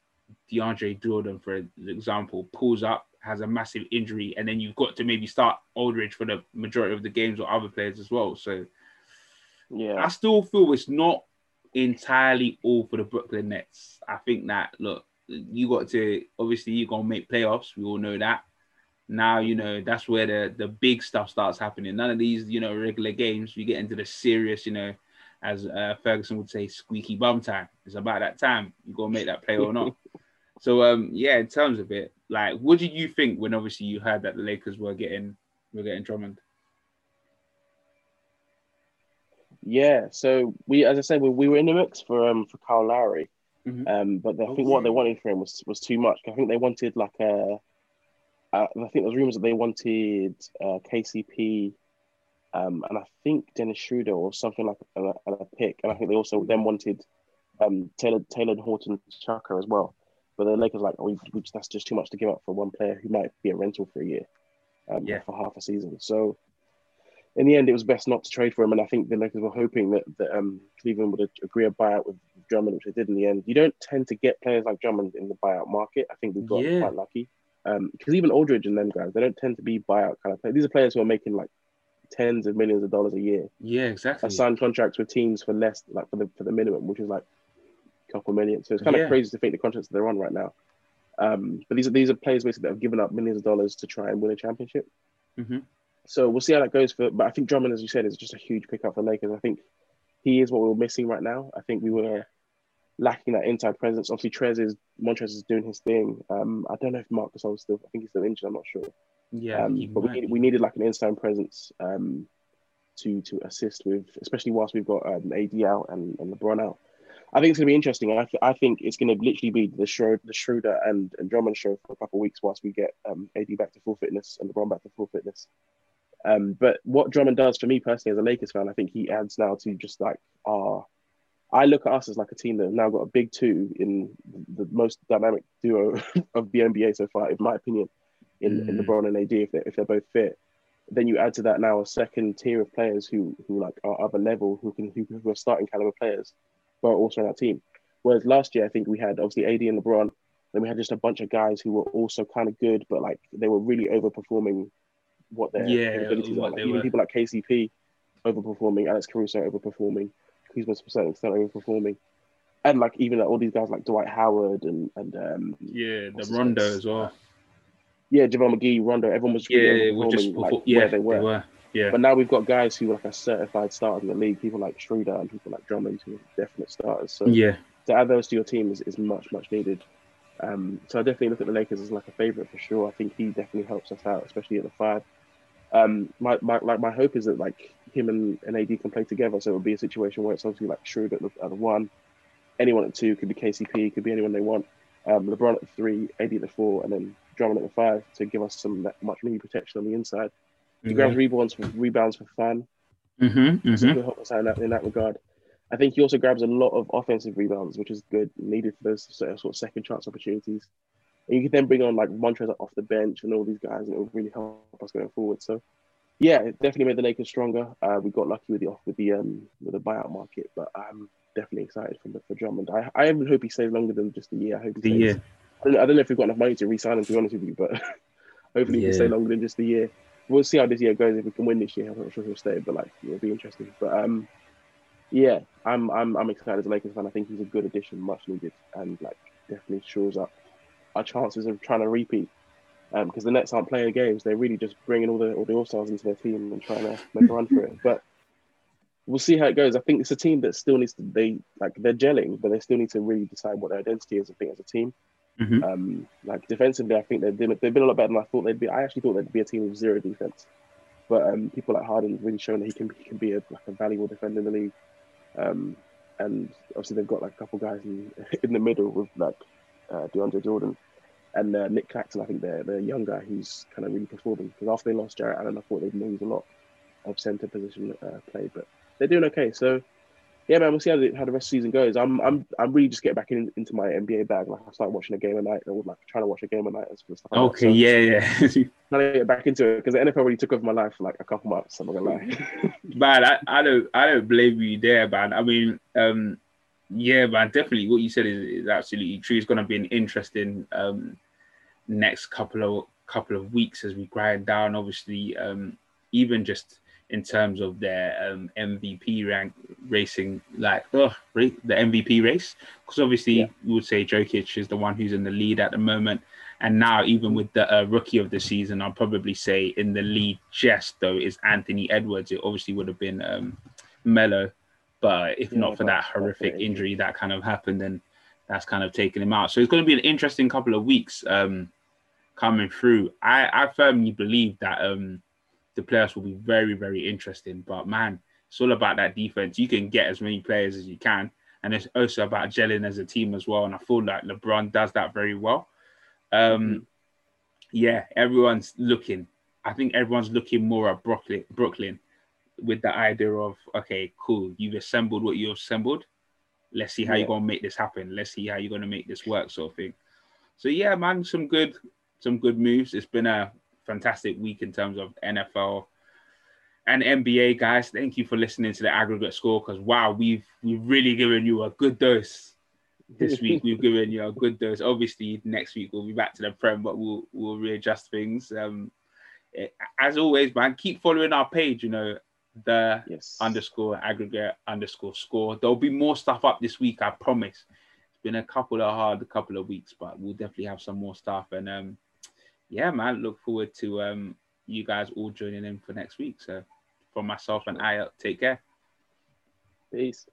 DeAndre Jordan, for example, pulls up, has a massive injury, and then you've got to maybe start Aldridge for the majority of the games or other players as well. So, yeah, I still feel it's not entirely all for the Brooklyn Nets. I think that look, you got to obviously you're gonna make playoffs. We all know that. Now you know that's where the the big stuff starts happening. None of these you know regular games. We get into the serious, you know, as uh, Ferguson would say, squeaky bum time. It's about that time you gonna make that play or not. so um yeah, in terms of it, like, what did you think when obviously you heard that the Lakers were getting were getting Drummond? Yeah, so we, as I said, we, we were in the mix for um for Kyle Lowry, mm-hmm. um, but I think what they wanted for him was was too much. I think they wanted like a, uh, I think there's rumors that they wanted uh, KCP, um, and I think Dennis Schroeder or something like a, a, a pick, and I think they also then wanted um Taylor Taylor Horton Tucker as well. But the Lakers like, oh, we, we, that's just too much to give up for one player who might be a rental for a year, um, yeah. for half a season. So in the end, it was best not to trade for him. And I think the Lakers were hoping that, that um, Cleveland would agree a buyout with Drummond, which they did in the end. You don't tend to get players like Drummond in the buyout market. I think we got yeah. quite lucky. Because um, even Aldridge and them guys, they don't tend to be buyout kind of players. These are players who are making like tens of millions of dollars a year. Yeah, exactly. I signed contracts with teams for less, like for the for the minimum, which is like a couple million. So it's kind yeah. of crazy to think the contracts that they're on right now. Um, but these are these are players basically that have given up millions of dollars to try and win a championship. Mm-hmm. So we'll see how that goes for. But I think Drummond, as you said, is just a huge pickup for Lakers. I think he is what we are missing right now. I think we were lacking that inside presence. Obviously, Trez is Montrez is doing his thing. Um, I don't know if Marc Gasol still. I think he's still injured. I'm not sure. Yeah, um, but we, we needed like an inside presence um, to to assist with, especially whilst we've got um, AD out and, and LeBron out. I think it's going to be interesting. I, th- I think it's going to literally be the Schroeder, the Schroeder and, and Drummond show for a couple of weeks whilst we get um, AD back to full fitness and LeBron back to full fitness. Um, but what Drummond does for me personally as a Lakers fan, I think he adds now to just like our. I look at us as like a team that have now got a big two in the most dynamic duo of the NBA so far, in my opinion, in, mm. in LeBron and AD if they're, if they're both fit. Then you add to that now a second tier of players who who like are other level who can who, who are starting caliber players, but are also on our team. Whereas last year I think we had obviously AD and LeBron, then we had just a bunch of guys who were also kind of good, but like they were really overperforming what their yeah, abilities are. Like, even were. people like KCP overperforming, Alex Caruso overperforming, Kuzma to a certain extent overperforming, and like even like, all these guys like Dwight Howard and and um, yeah, the Rondo as well. Yeah, JaVale McGee, Rondo, everyone was really yeah, overperforming just, like, yeah, where they were. They were. Yeah. But now we've got guys who are like a certified starters in the league, people like Schroeder and people like Drummond who are definite starters. So yeah, to add those to your team is, is much, much needed. Um, so I definitely look at the Lakers as like a favorite for sure. I think he definitely helps us out, especially at the five. Um, my, my like my hope is that like him and, and AD can play together, so it would be a situation where it's obviously like Schroeder at the, at the one, anyone at two could be KCP, could be anyone they want. Um, LeBron at the three, AD at the four, and then Drummond at the five to give us some much needed protection on the inside. He mm-hmm. grabs rebounds for rebounds for fun. Mm-hmm, mm-hmm. So he'll help us out in that, in that regard. I think he also grabs a lot of offensive rebounds, which is good, needed for those sort of second chance opportunities. And you can then bring on like Montrez off the bench and all these guys, and it will really help us going forward. So, yeah, it definitely made the Lakers stronger. Uh, we got lucky with the with the um with the buyout market, but I'm definitely excited for for Drummond. I I even hope he stays longer than just a year. I hope he stays. year. I don't, I don't know if we've got enough money to re-sign him, to be honest with you, but hopefully he can stay longer than just a year. We'll see how this year goes. If we can win this year, I'm not sure he'll stay, but like it'll be interesting. But um, yeah, I'm I'm I'm excited as a Lakers fan. I think he's a good addition, much needed, and like definitely shores up our chances of trying to repeat. Because um, the Nets aren't playing games; they're really just bringing all the all the All Stars into their team and trying to make a run for it. But we'll see how it goes. I think it's a team that still needs to they like they're gelling, but they still need to really decide what their identity is. I think as a team, mm-hmm. um, like defensively, I think they've been, they've been a lot better than I thought they'd be. I actually thought they'd be a team with zero defense, but um, people like Harden really shown that he can he can be a, like a valuable defender in the league. Um, and obviously they've got like a couple guys in, in the middle with like uh, DeAndre Jordan and uh, Nic Claxton, I think they're the young guy who's kind of really performing. Because after they lost Jarrett Allen, I thought they'd lose a lot of centre position uh, play, but they're doing okay. So, yeah, man, we'll see how the, how the rest of the season goes. I'm I'm I'm really just getting back in, into my NBA bag. Like I started watching a game a night, or like trying to watch a game a night and stuff. Like okay, so, yeah, yeah. trying to get back into it because the NFL really took over my life for like a couple months. I'm not gonna lie. man, I, I don't I don't blame you there, man. I mean, um, yeah, man, definitely what you said is, is absolutely true. It's gonna be an interesting um next couple of couple of weeks as we grind down. Obviously, um, even just in terms of their um, MVP rank racing, like the MVP race, because obviously yeah. you would say Jokic is the one who's in the lead at the moment, and now even with the uh, rookie of the season, I'll probably say in the lead just though is Anthony Edwards. It obviously would have been um, Melo, but if yeah, not for that horrific injury that kind of happened, then that's kind of taken him out. So it's going to be an interesting couple of weeks um, coming through. I, I firmly believe that. Um, the playoffs will be very, very interesting. But man, it's all about that defense. You can get as many players as you can, and it's also about gelling as a team as well. And I feel like LeBron does that very well. Um, mm-hmm. Yeah, everyone's looking. I think everyone's looking more at Brooklyn, Brooklyn, with the idea of okay, cool, you've assembled what you've assembled. Let's see how yeah. you're gonna make this happen. Let's see how you're gonna make this work, sort of thing. So yeah, man, some good, some good moves. It's been a fantastic week in terms of NFL and NBA guys. Thank you for listening to the aggregate score because wow, we've we've really given you a good dose this week. we've given you a good dose. Obviously, next week we'll be back to the prem, but we'll we'll readjust things. Um, eh, as always, man, keep following our page. You know the yes. underscore aggregate underscore score. There'll be more stuff up this week. Ayot promise. It's been a couple of hard, a couple of weeks, but we'll definitely have some more stuff and um yeah, man, look forward to um, you guys all joining in for next week. So, from myself and I, take care. Peace.